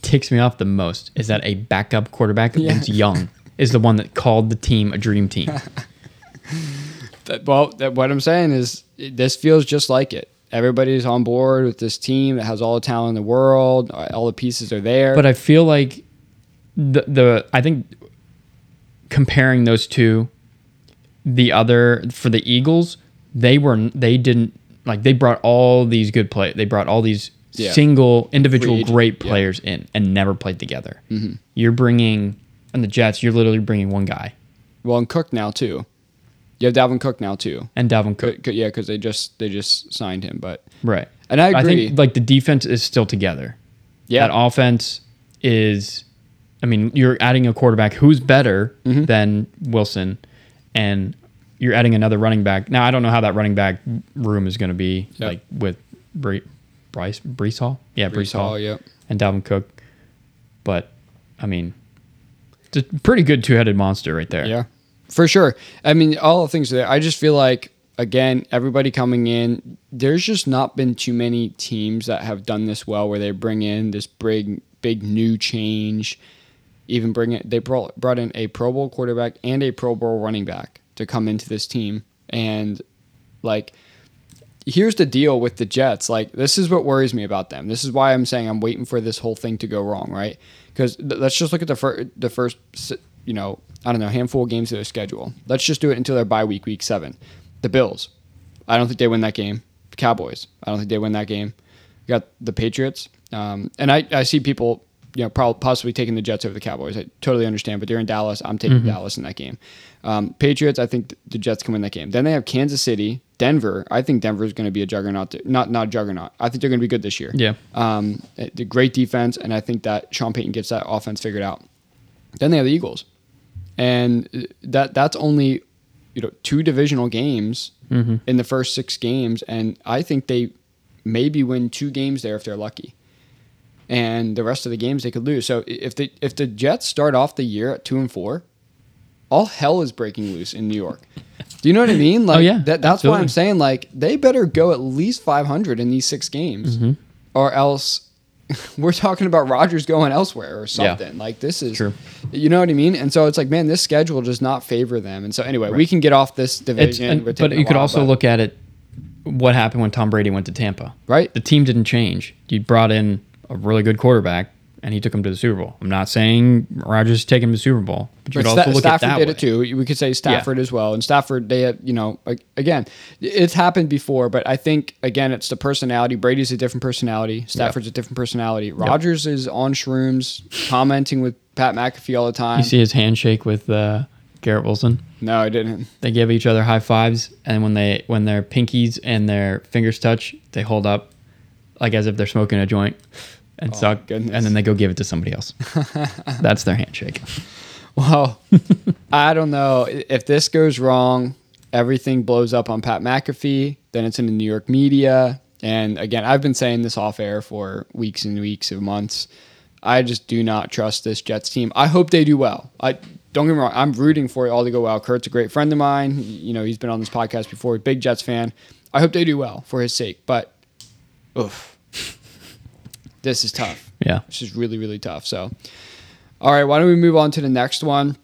ticks me off the most. Is that a backup quarterback, Yeah. Vince Young, is the one that called the team a dream team. that, well, that, what I'm saying is this feels just like it. Everybody's on board with this team that has all the talent in the world. All the pieces are there. but I feel like the the I think comparing those two, the other for the Eagles, they were they didn't like they brought all these good play. They brought all these Yeah. single individual Free agent, great yeah. Mm-hmm. players in and never played together. You're bringing and the Jets. You're literally bringing one guy well, and Cook now too. You have Dalvin Cook now too. and Dalvin Cook. Cook, yeah, because they just they just signed him. But Right. and I agree. I think like the defense is still together. yeah, That offense is, I mean, you're adding a quarterback who's better Mm-hmm. than Wilson, and you're adding another running back. Now I don't know how that running back room is going to be Yep. like with Bre- Bryce Breece Hall, yeah, Breece, Breece Hall, Hall, yep. and Dalvin Cook. But I mean, it's a pretty good two-headed monster right there. Yeah, for sure. I mean, all the things there. I just feel like again, everybody coming in. There's just not been too many teams that have done this well, where they bring in this big, big new change. Even bring it. They brought brought in a Pro Bowl quarterback and a Pro Bowl running back to come into this team, and like. Here's the deal with the Jets. Like, this is what worries me about them. This is why I'm saying I'm waiting for this whole thing to go wrong, right? Because th- let's just look at the first, the first, you know, I don't know, handful of games of their schedule. Let's just do it until their bye week, week seven. The Bills, I don't think they win that game. The Cowboys, I don't think they win that game. You got the Patriots, um, and I, I see people, you know, probably possibly taking the Jets over the Cowboys. I totally understand, but they're in Dallas. I'm taking Dallas in that game. Um, Patriots, I think the Jets can win that game. Then they have Kansas City, Denver. I think Denver is going to be a juggernaut. Not not a juggernaut. I think they're going to be good this year. Yeah. Um, the great defense, and I think that Sean Payton gets that offense figured out. Then they have the Eagles, and that that's only you know two divisional games in the first six games, and I think they maybe win two games there if they're lucky, and the rest of the games they could lose. So if the if the Jets start off the year at two and four, all hell is breaking loose in New York. Do you know what I mean? Like, yeah, that, that's why I'm saying like they better go at least 500 in these six games, Mm-hmm. or else we're talking about Rodgers going elsewhere or something. Yeah. Like this is, True. you know what I mean? And so it's like, man, this schedule does not favor them. And so anyway, we can get off this division. but you could while, also but- look at it. What happened when Tom Brady went to Tampa? Right. The team didn't change. You brought in a really good quarterback, and he took him to the Super Bowl. I'm not saying Rodgers take him to the Super Bowl, but you But could also Sta- look Stafford at that did way. it too. We could say Stafford as well. And Stafford, they had, you know, like, again, it's happened before, but I think again, it's the personality. Brady's a different personality. Stafford's a different personality. Rodgers is on shrooms, commenting with Pat McAfee all the time. You see his handshake with uh, Garrett Wilson. no, I didn't. They give each other high fives, and when they when their pinkies and their fingers touch, they hold up like as if they're smoking a joint and oh, suck, Oh, goodness. and then they go give it to somebody else. That's their handshake. Well, I don't know if this goes wrong. Everything blows up on Pat McAfee. Then it's in the New York media. And again, I've been saying this off air for weeks and weeks and months. I just do not trust this Jets team. I hope they do well. I don't get me wrong. I'm rooting for it all to go well. Kurt's a great friend of mine. You know, he's been on this podcast before. Big Jets fan. I hope they do well for his sake. But, oof, this is tough. Yeah. This is really, really tough. So, all right, why don't we move on to the next one?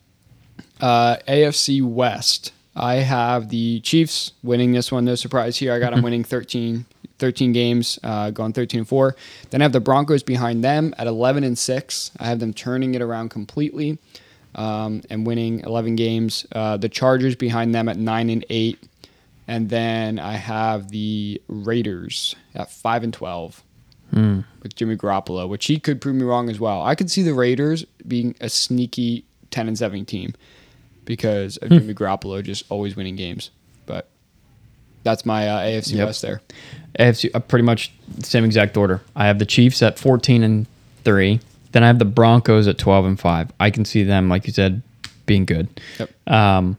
Uh, AFC West. I have the Chiefs winning this one. No surprise here. I got them winning 13, 13 games, uh, going 13 and 4. Then I have the Broncos behind them at 11 and 6. I have them turning it around completely um, and winning 11 games. Uh, the Chargers behind them at 9 and 8. And then I have the Raiders at 5 and 12 with Jimmy Garoppolo, which he could prove me wrong as well. I could see the Raiders being a sneaky 10 and 7 team because of Jimmy Garoppolo just always winning games. But that's my uh, AFC Yep. West there. AFC, uh, pretty much the same exact order. I have the Chiefs at 14 and 3. Then I have the Broncos at 12 and 5. I can see them, like you said, being good. Yep. Um,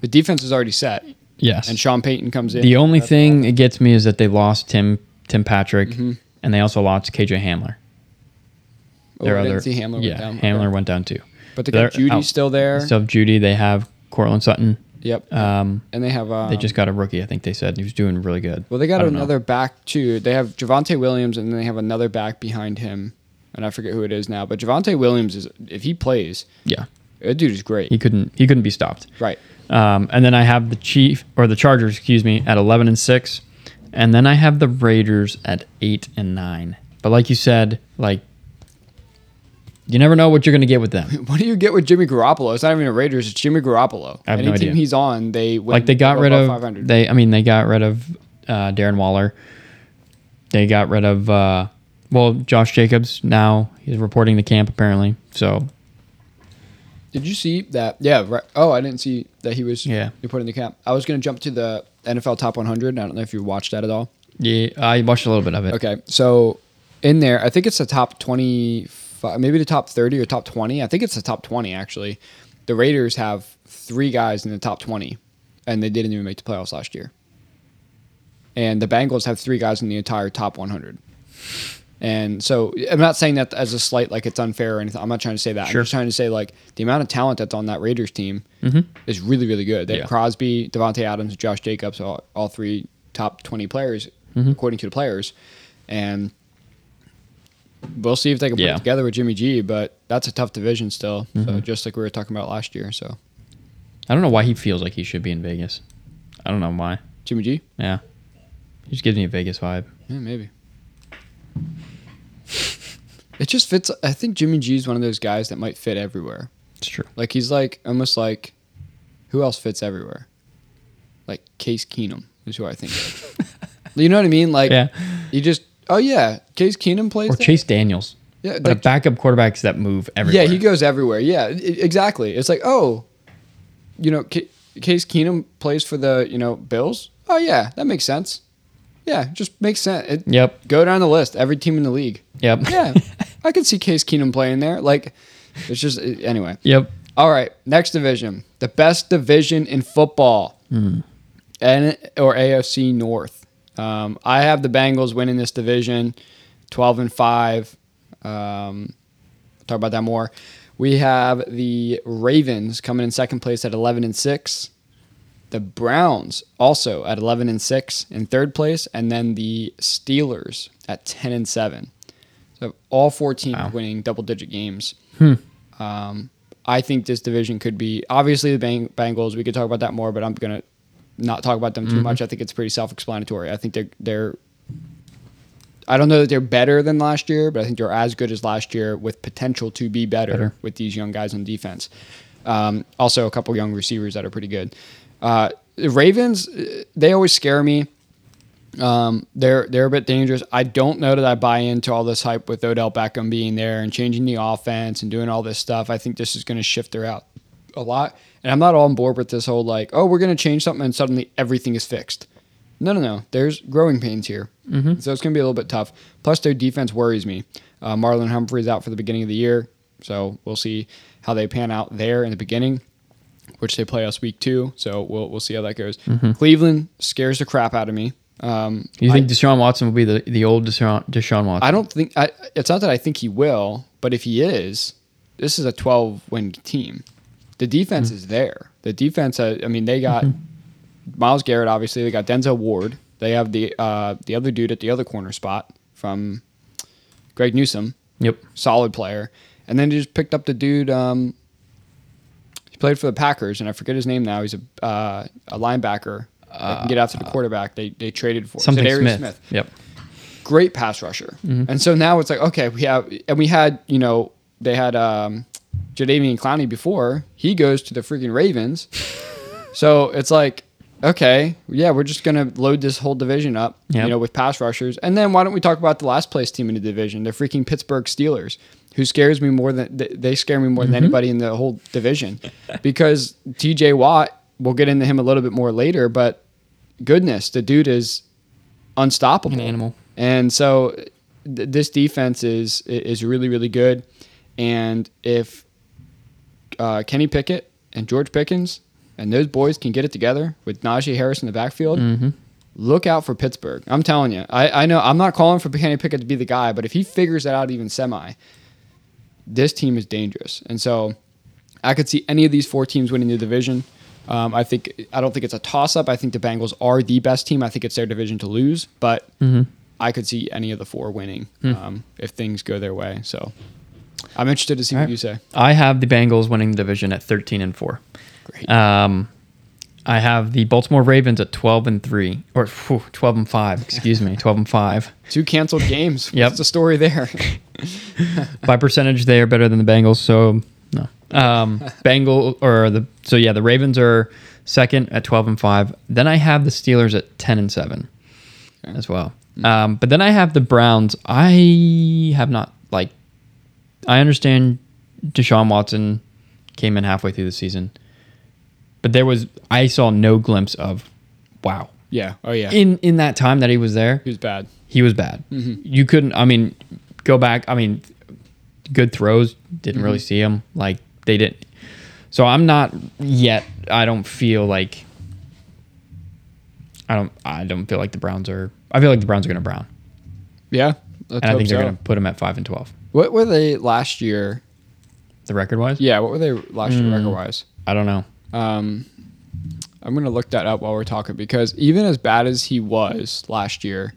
The defense is already set, yes. and Sean Payton comes in. the only thing it gets me is that they lost Tim Tim Patrick, Mm-hmm. And they also lost KJ Hamler. Oh, Their didn't other- Hamler yeah, went down. Hamler Okay. went down too. But they got Jeudy out. still there. Still have Jeudy. They have Courtland Sutton. yep. Um, and they have. Um, they just got a rookie. I think they said he was doing really good. Well, they got don't know. another back too. They have Javonte Williams, and then they have another back behind him, and I forget who it is now. But Javonte Williams is, if he plays, Yeah, that dude is great. he couldn't. He couldn't be stopped. right. Um, and then I have the Chief or the Chargers, excuse me, at eleven and six, and then I have the Raiders at eight and nine. But like you said, like you never know what you're going to get with them. What do you get with Jimmy Garoppolo? It's not even a Raiders. It's Jimmy Garoppolo. I have Any no team idea. he's on, they win, like they got rid of 500. they. I mean, they got rid of uh, Darren Waller. They got rid of uh, well, Josh Jacobs. Now he's reporting the camp apparently. So Did you see that? Yeah. Right. Oh, I didn't see that he was. Yeah. Put in the camp. I was going to jump to the NFL Top 100. I don't know if you watched that at all. yeah, I watched a little bit of it. Okay, so in there, I think it's the top twenty-five, maybe the top thirty or top twenty. I think it's the top twenty actually. The Raiders have three guys in the top twenty, and they didn't even make the playoffs last year. And the Bengals have three guys in the entire top one hundred. And so I'm not saying that as a slight, like it's unfair or anything. I'm not trying to say that. Sure. I'm just trying to say like the amount of talent that's on that Raiders team mm-hmm. is really, really good. They have Yeah. Crosby, Davante Adams, Josh Jacobs, all, all three top 20 players mm-hmm. according to the players. And we'll see if they can put it together with Jimmy G, but that's a tough division still. So mm-hmm. just like we were talking about last year. So I don't know why he feels like he should be in Vegas. I don't know why. Jimmy G? Yeah, he just gives me a Vegas vibe. Yeah, maybe. It just fits. I think Jimmy G is one of those guys that might fit everywhere. It's true. Like he's like almost like who else fits everywhere? Like Case Keenum is who I think of. you know what I mean? Like Yeah. you just oh yeah, Case Keenum plays Or there? Chase Daniels. Yeah, But like- backup quarterbacks that move everywhere. Yeah, he goes everywhere. Yeah, exactly. It's like, oh, you know, Ca- Case Keenum plays for the, you know, Bills. Oh yeah, that makes sense. Yeah, just makes sense. It, Yep. Go down the list. Every team in the league. Yep. Yeah, I could see Case Keenum playing there. Like, it's just anyway. Yep. All right, next division, the best division in football, Hmm. and or AFC North. Um, I have the Bengals winning this division, twelve and five. Um, talk about that more. We have the Ravens coming in second place at eleven and six. The Browns also at eleven and six in third place, and then the Steelers at ten and seven. So all four teams Wow. winning double digit games. Um, I think this division could be obviously the Bang- Bengals. We could talk about that more, but I'm gonna not talk about them too much. I think it's pretty self-explanatory. I think they're they're. I don't know that they're better than last year, but I think they're as good as last year with potential to be better, Better. with these young guys on defense. Um, also, a couple young receivers that are pretty good. Uh, the Ravens, uh, they always scare me. Um, they're they're a bit dangerous. I don't know that I buy into all this hype with Odell Beckham being there and changing the offense and doing all this stuff. I think this is going to shift their out a lot, and I'm not all on board with this whole like, oh, we're going to change something and suddenly everything is fixed. No, no, no. There's growing pains here, mm-hmm. so it's going to be a little bit tough. Plus, their defense worries me. Uh, Marlon Humphrey's out for the beginning of the year, so we'll see how they pan out there in the beginning which they play us week two. So we'll we'll see how that goes. Cleveland scares the crap out of me. Um, You I, think Deshaun Watson will be the, the old Deshaun, Deshaun Watson? I don't think I, it's not that I think he will, but if he is, this is a 12 win team. The defense is there. The defense, uh, I mean, they got Myles Garrett. Obviously, they got Denzel Ward. They have the uh, the other dude at the other corner spot from Greg Newsome. Yep. solid player. And then they just picked up the dude. Um, played for the Packers, and I forget his name now. He's a uh, a linebacker. that can get after the quarterback. They they traded for Something Za'Darius Smith. Yep. Great pass rusher. And so now it's like okay, we have and we had you know they had um, Jadeveon Clowney before. He goes to the freaking Ravens. so it's like okay, yeah, we're just gonna load this whole division up, Yep. you know, with pass rushers. And then why don't we talk about the last place team in the division, the freaking Pittsburgh Steelers, who scares me more than they- scare me more than anybody in the whole division, because T.J. Watt, we'll get into him a little bit more later, but goodness, the dude is unstoppable, An animal. And so th- this defense is is really really good, and if uh, Kenny Pickett and George Pickens and those boys can get it together with Najee Harris in the backfield, Mm-hmm. look out for Pittsburgh. I'm telling you. I, I know I'm not calling for Kenny Pickett to be the guy, but if he figures that out even semi, this team is dangerous. And so I could see any of these four teams winning the division. Um, I think I don't think it's a toss up. I think the Bengals are the best team. I think it's their division to lose, but I could see any of the four winning um, if things go their way. So I'm interested to see what right. you say. I have the Bengals winning the division at 13 and 4. Great. Um, I have the Baltimore Ravens at 12 and 3 or phew, 12 and 5, excuse me, 12 and 5. Two canceled games. Yep. What's the story there? By percentage they are better than the Bengals, so no. Um, Bengal or the so yeah, the Ravens are second at 12 and 5. Then I have the Steelers at 10 and 7 as well. Um, but then I have the Browns. I have not like I understand Deshaun Watson came in halfway through the season. But there was I saw no glimpse of wow. yeah. Oh yeah. In in that time that he was there, he was bad. he was bad. You couldn't. I mean, go back. I mean, good throws. Didn't really see him. Like they didn't. So I'm not yet. I don't feel like. I don't. I don't feel like the Browns are. I feel like the Browns are going to Brown, Yeah. And I think they're so. going to put them at five and twelve. What were they last year? The record wise, Yeah. What were they last Hmm. year record wise? I don't know. Um, I'm gonna look that up while we're talking because even as bad as he was last year,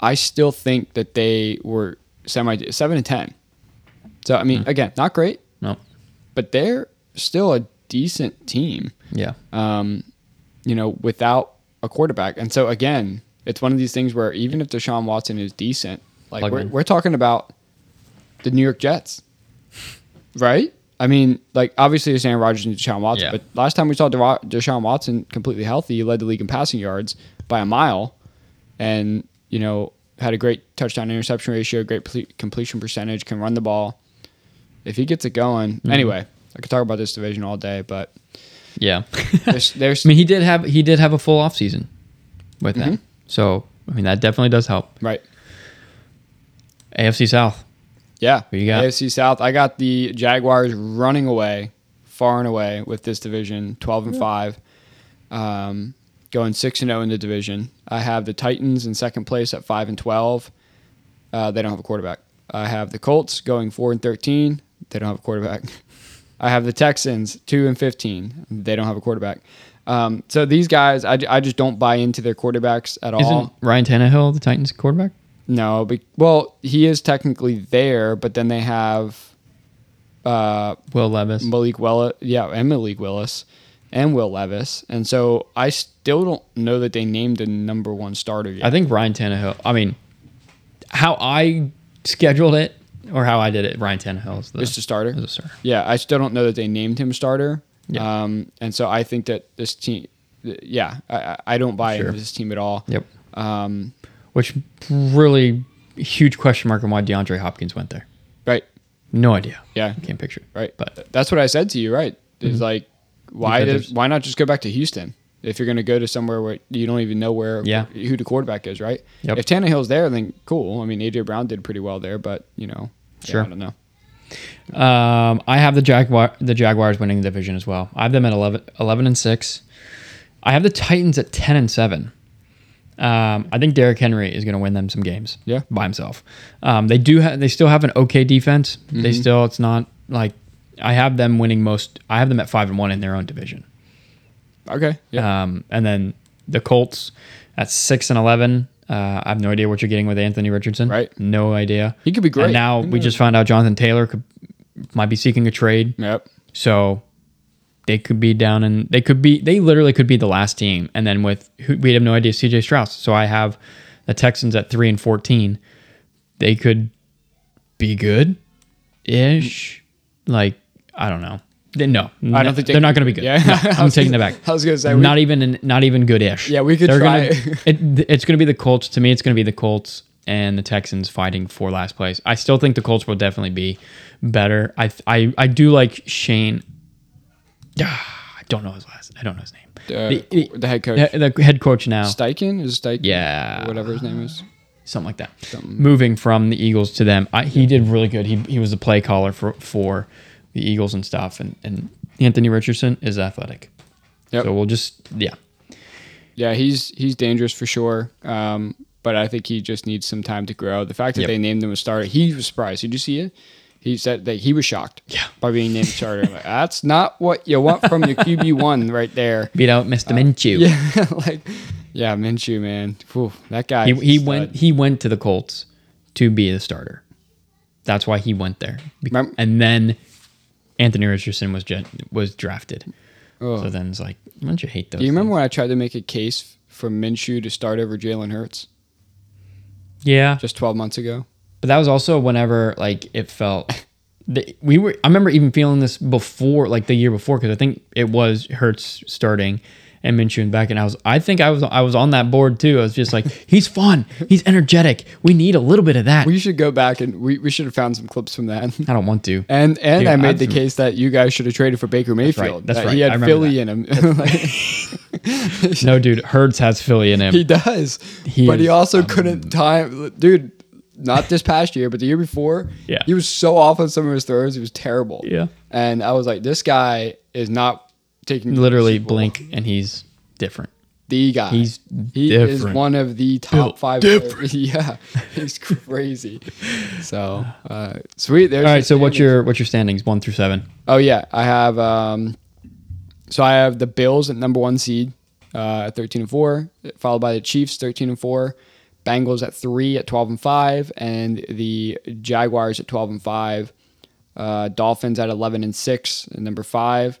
I still think that they were semi seven and ten. So I mean, Hmm. again, not great, No. but they're still a decent team. Yeah. Um, you know, without a quarterback, and so again, it's one of these things where even if Deshaun Watson is decent, like Plug we're, in. we're talking about the New York Jets, right? I mean, like obviously it's Aaron Rodgers and Deshaun Watson, Yeah. but last time we saw De- Deshaun Watson completely healthy, he led the league in passing yards by a mile, and you know had a great touchdown interception ratio, great ple- completion percentage, can run the ball. If he gets it going, Mm-hmm. anyway, I could talk about this division all day, but Yeah. there's, there's I mean, he did have he did have a full off season with Mm-hmm. them. So I mean, that definitely does help. right. AFC South. Yeah. Who you got? AFC South. I got the Jaguars running away, far and away with this division, 12 and 5. Um, going 6 and 0 in the division. I have the Titans in second place at 5 and 12. Uh, they don't have a quarterback. I have the Colts going 4 and 13. They don't have a quarterback. I have the Texans 2 and 15. They don't have a quarterback. Um, so these guys, I, I just don't buy into their quarterbacks at all. Isn't Ryan Tannehill the Titans quarterback? No, be, well, he is technically there, but then they have uh, Will Levis. Malik Willis, yeah, and Malik Willis, and Will Levis, and so I still don't know that they named a number one starter yet. I think Ryan Tannehill. I mean, how I scheduled it or how I did it, Ryan Tannehill is the, Just a starter. is a starter. yeah, I still don't know that they named him starter. Yeah. Um, and so I think that this team, yeah, I, I- I don't buy Sure. into this team at all. Yep. Um, Which really huge question mark on why DeAndre Hopkins went there. right. No idea. Yeah. Can't picture it. Right. But Mm-hmm. that's what I said to you, right? It's like why does why not just go back to Houston if you're going to go to somewhere where you don't even know where Yeah. who the quarterback is, right? Yep. If Tannehill's there, then cool. I mean, AJ Brown did pretty well there, but you know, yeah, Sure. I don't know. Um, I have the Jaguar the Jaguars winning the division as well. I have them at 11, 11 and six. I have the Titans at ten and seven. Um, I think Derrick Henry is going to win them some games. Yeah. by himself. Um, they do. Ha- they still have an okay defense. They Mm-hmm. still. It's not like I have them winning most. I have them at five and one in their own division. Okay. Yeah. Um, and then the Colts at six and eleven. Uh, I have no idea what you're getting with Anthony Richardson. Right. No idea. He could be great. And now we just found out Jonathan Taylor could might be seeking a trade. yep. So they could be down and they could be they literally could be the last team. And then with we have no idea CJ Strauss. So I have the Texans at three and fourteen. They could be good ish. Like I don't know. They- No, I don't think they they're not going to be good. Yeah. No, I'm taking it back. I was gonna say, we- not even not even good ish. Yeah, we could They're try. Gonna, it, it's going to be the Colts. To me, it's going to be the Colts and the Texans fighting for last place. I still think the Colts will definitely be better. I I I do like Shane. Ah, I don't know his last. I don't know his name. Uh, the, the head coach the, the head coach now. Steichen is Steichen. Yeah. Whatever his name is. something like that. Moving from the Eagles to them, I, he did really good. He he was a play caller for for the Eagles and stuff, and and Anthony Richardson is athletic. Yep. So we'll just yeah. Yeah, he's he's dangerous for sure. Um, but I think he just needs some time to grow. The fact that Yep. they named him a starter, he was surprised. Did you see it? He said that he was shocked Yeah. by being named starter. Like, That's not what you want from your QB one right there. Beat out Mr. Minshew. Yeah, like yeah, Minshew, man. Whew, that guy. He, he went he went to the Colts to be the starter. That's why he went there. Be- And then Anthony Richardson was gen- was drafted. Oh. So then it's like, don't you hate those? Do you remember things? when I tried to make a case for Minshew to start over Jalen Hurts Yeah, just 12 months ago? But that was also whenever like it felt. The, we were. I remember even feeling this before, like the year before, because I think it was Hurts starting and Minshew in back, and I was. I think I was. I was on that board too. I was just like, he's fun. He's energetic. We need a little bit of that. We should go back and we, we should have found some clips from that. I don't want to. And and Dude, I made I've- the case that you guys should have traded for Baker Mayfield. that's that right. He had Philly that. in him. No, dude, Hurts has Philly in him. he does. He but he also um, couldn't time dude, not this past year, but the year before. Yeah. He was so off on some of his throws. He was terrible. Yeah. And I was like, this guy is not taking Literally blink and he's different. the guy. He's he is one of the top Built five. different. Yeah, he's crazy. So uh, sweet. There's All right, your so what's your what's your standings? One through seven. Oh yeah, I have. Um, so I have the Bills at number one seed, uh, at thirteen and four, followed by the Chiefs, thirteen and four, Bengals at three at twelve and five, and the Jaguars at twelve and five, uh, Dolphins at eleven and six, at number five.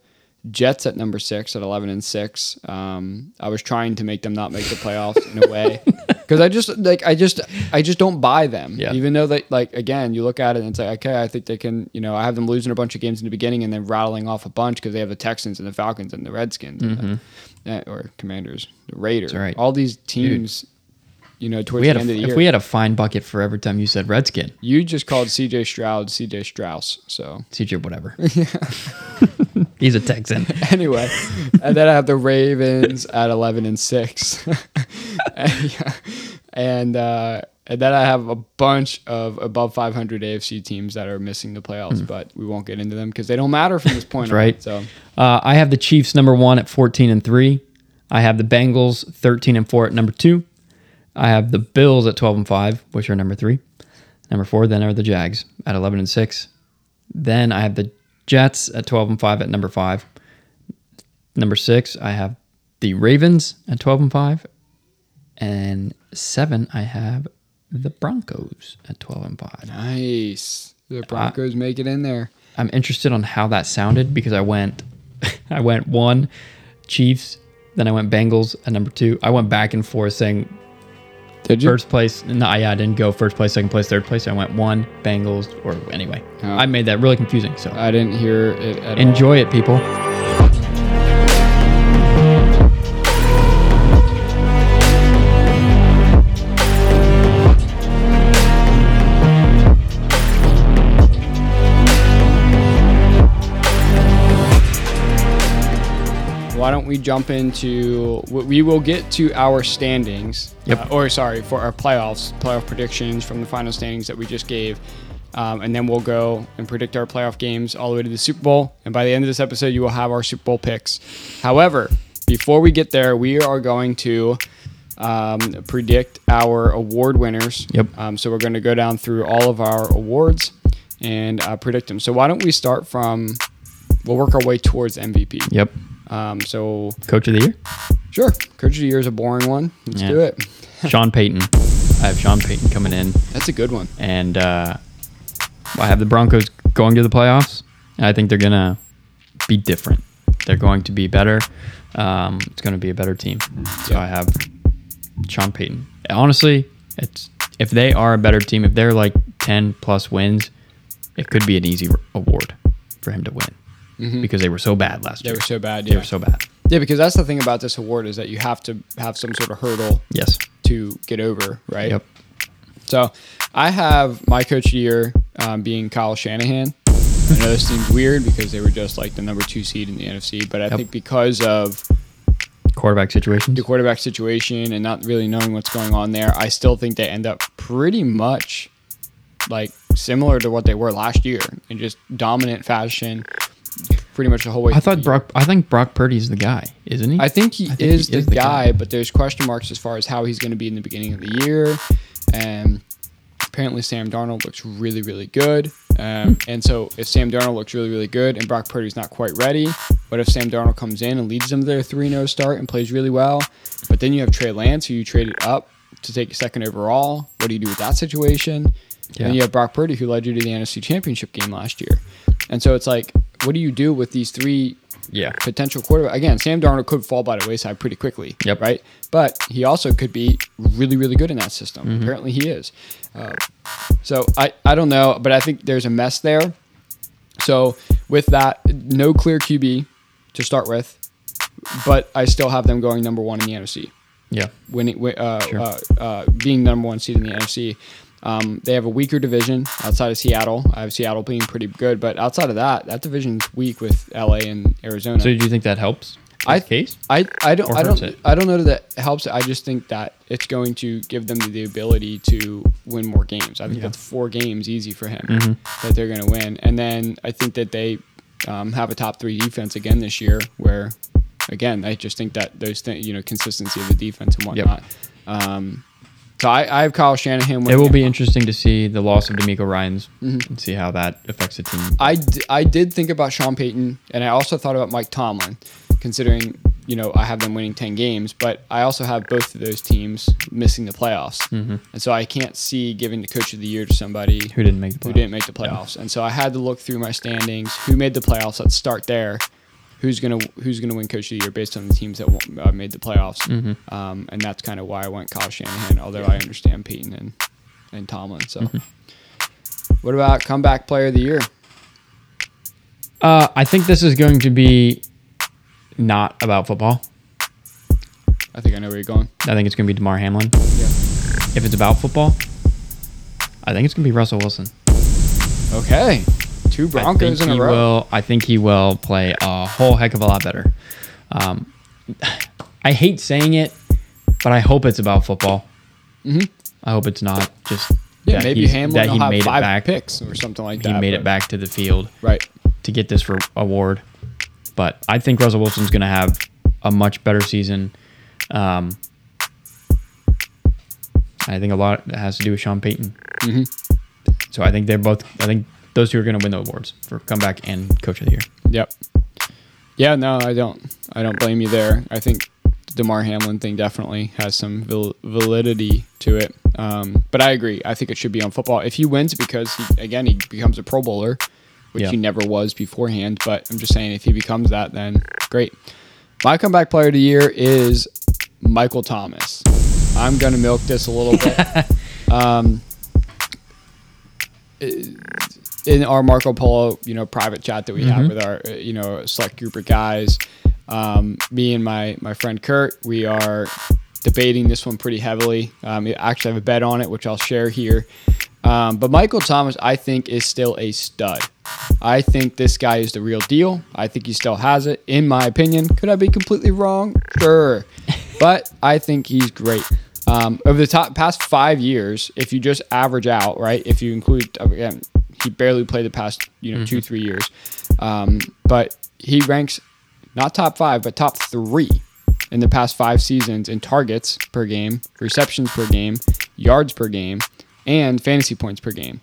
Jets at number six at eleven and six. Um, I was trying to make them not make the playoffs in a way because I just like I just I just don't buy them. Yeah. Even though they like again, you look at it and it's like okay, I think they can. You know, I have them losing a bunch of games in the beginning and then rattling off a bunch because they have the Texans and the Falcons and the Redskins and the, eh, or Commanders, the Raiders. Mm-hmm. Right. All these teams. You know, towards We had the a, end of the if year, we had a fine bucket for every time you said Redskin, you just called C.J. Stroud C.J. Strauss. So CJ, whatever. He's a Texan. anyway, and then I have the Ravens at eleven and six, and, yeah, and, uh, and then I have a bunch of above five hundred AFC teams that are missing the playoffs, but we won't get into them because they don't matter from this point. That's on. right. So Uh, I have the Chiefs number one at fourteen and three. I have the Bengals thirteen and four at number two. I have the Bills at twelve and five, which are number three. Number four then are the Jags at eleven and six. Then I have the Jets at twelve and five at number five. Number six, I have the Ravens at twelve and five, and seven I have the Broncos at twelve and five. nice. The Broncos make it in there. I'm interested on how that sounded because I went, I went one, Chiefs, then I went Bengals at number two. I went back and forth saying Did you? first place. No, yeah, I didn't go first place, second place, third place. I went one Bengals or anyway. Oh. I made that really confusing. So I didn't hear it at all. enjoy it, people. Why don't we jump into? We will get to our standings. Yep. uh, or sorry, for our playoffs, playoff predictions from the final standings that we just gave, um, and then we'll go and predict our playoff games all the way to the Super Bowl. And by the end of this episode, you will have our Super Bowl picks. However, before we get there, we are going to um, predict our award winners. Yep. Um, so we're going to go down through all of our awards and uh, predict them. So why don't we start from? We'll work our way towards MVP. Yep. Um, so Coach of the year, sure, Coach of the Year is a boring one. Let's Yeah. do it. Sean Payton. I have Sean Payton coming in, That's a good one. and uh, I have the Broncos going to the playoffs. I think they're gonna be different. They're going to be better. Um, it's going to be a better team. So I have Sean Payton. Honestly, it's if they are a better team, if they're like ten plus wins, it could be an easy award for him to win because they were so bad last They year. They were so bad. They Yeah. were so bad. yeah, because that's the thing about this award is that you have to have some sort of hurdle Yes. to get over, right? Yep. So I have my coach of the year um, being Kyle Shanahan. I know this seems weird because they were just like the number two seed in the NFC, but I Yep. think because of quarterback situation, the quarterback situation and not really knowing what's going on there, I still think they end up pretty much like similar to what they were last year in just dominant fashion, pretty much the whole way. I thought. Brock. I think Brock Purdy's the guy, isn't he? I think he, I think is, he the is the guy, guy. but there's question marks as far as how he's going to be in the beginning of the year. And apparently, Sam Darnold looks really, really good. Um, and so, if Sam Darnold looks really, really good and Brock Purdy's not quite ready, what if Sam Darnold comes in and leads them to their 3 0 start and plays really well? But then you have Trey Lance, who you traded up to take a second overall. What do you do with that situation? Yeah. And you have Brock Purdy, who led you to the NFC Championship game last year. And so it's like, what do you do with these three yeah. potential quarterback. Again, Sam Darnold could fall by the wayside pretty quickly. Yep. Right. But he also could be really, really good in that system. Apparently, he is. Uh, so I, I don't know, but I think there's a mess there. So with that, no clear QB to start with, but I still have them going number one in the NFC Yeah. winning, uh, Sure. uh, uh, being number one seed in the NFC. Um, they have a weaker division outside of Seattle. I have Seattle being pretty good, but outside of that, that division's weak with LA and Arizona. So do you think that helps? I- case. I, I don't I don't it? I don't know that that helps. I just think that it's going to give them the ability to win more games. I think Yeah. that's four games easy for him Mhm. that they're going to win. And then I think that they um, have a top three defense again this year. Where again, I just think that those things, you know, consistency of the defense and Yep. whatnot. Um, so I, I have Kyle Shanahan. It will be interesting to see the loss of DeMeco Ryans Mhm. and see how that affects the team. I, d- I did think about Sean Payton, and I also thought about Mike Tomlin, considering you know I have them winning ten games, but I also have both of those teams missing the playoffs, Mhm. and so I can't see giving the coach of the year to somebody Who didn't make the playoffs? who didn't make the playoffs. And so I had to look through my standings. Who made the playoffs? Let's start there. Who's gonna Who's gonna win Coach of the Year based on the teams that won't- uh, made the playoffs? Mhm. Um, and that's kind of why I went Kyle Shanahan. Although I understand Payton and and Tomlin. So, Mm-hmm. what about comeback player of the year? Uh, I think this is going to be not about football. I think I know where you're going. I think it's going to be Damar Hamlin. Yeah. If it's about football, I think it's going to be Russell Wilson. Okay. Two Broncos I in a row. will. I think he will play a whole heck of a lot better. Um, I hate saying it, but I hope it's about football. Mhm. I hope it's not just Yeah, that maybe Hamlin that he made it back. picks or something like He that. He made it back to the field Right. to get this for award. But I think Russell Wilson's going to have a much better season. Um, I think a lot has to do with Sean Payton. Mhm. So I think they're both. I think those two are going to win the awards for comeback and coach of the year. Yep. Yeah, no, I don't. I don't blame you there. I think the Damar Hamlin thing definitely has some val- validity to it. Um, but I agree. I think it should be on football. If he wins, because he, again he becomes a Pro Bowler, which Yeah. he never was beforehand. But I'm just saying, if he becomes that, then great. My comeback player of the year is Michael Thomas. I'm gonna milk this a little bit. um, in our Marco Polo, you know, private chat that we have Mhm. with our, you know, select group of guys, um, me and my my friend Kurt, we are debating this one pretty heavily. Um, I actually have a bet on it, which I'll share here. Um, but Michael Thomas, I think, is still a stud. I think this guy is the real deal. I think he still has it, in my opinion. Could I be completely wrong? Sure. but I think he's great. Um, over the top past five years, if you just average out, right? If you include again, he barely played the past you know two three years, um, but he ranks not top five but top three in the past five seasons in targets per game, receptions per game, yards per game, and fantasy points per game.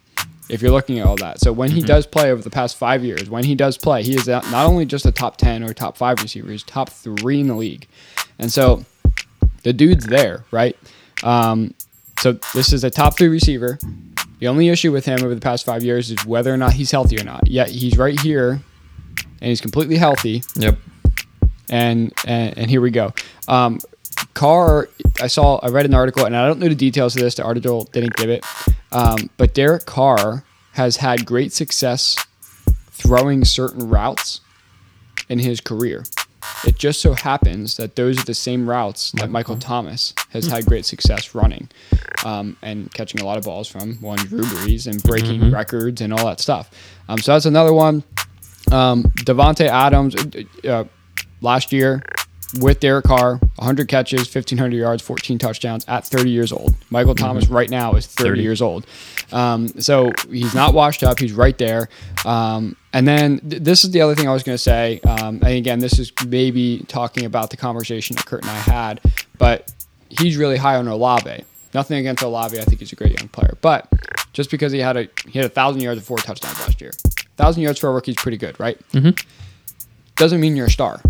If you're looking at all that, so when he does play over the past five years, when he does play, he is not not only just a top ten or top five receiver, he's top three in the league, and so the dude's there, right? Um, so this is a top three receiver. The only issue with him over the past five years is whether or not he's healthy or not. Yet he's right here, and he's completely healthy. Yep. And and, and here we go. Um, Carr, I saw, I read an article, and I don't know the details of this. The article didn't give it, um, but Derek Carr has had great success throwing certain routes in his career. It just so happens that those are the same routes that Michael Thomas has had great success running um, and catching a lot of balls from one Drew Brees and breaking records and all that stuff. Um, so that's another one. Um, Davante Adams uh, uh, last year with Derek Carr, 100 catches, 1,500 yards, 14 touchdowns at 30 years old. Michael Thomas right now is 30, 30. years old. Um, so he's not washed up. He's right there. Um, and then th- this is the other thing I was going to say. Um, and again, this is maybe talking about the conversation that Kurt and I had, but he's really high on Olave. Nothing against Olave. I think he's a great young player. But just because he had a he had a thousand yards and four touchdowns last year, thousand yards for a rookie is pretty good, right? Mm-hmm. Doesn't mean you're a star.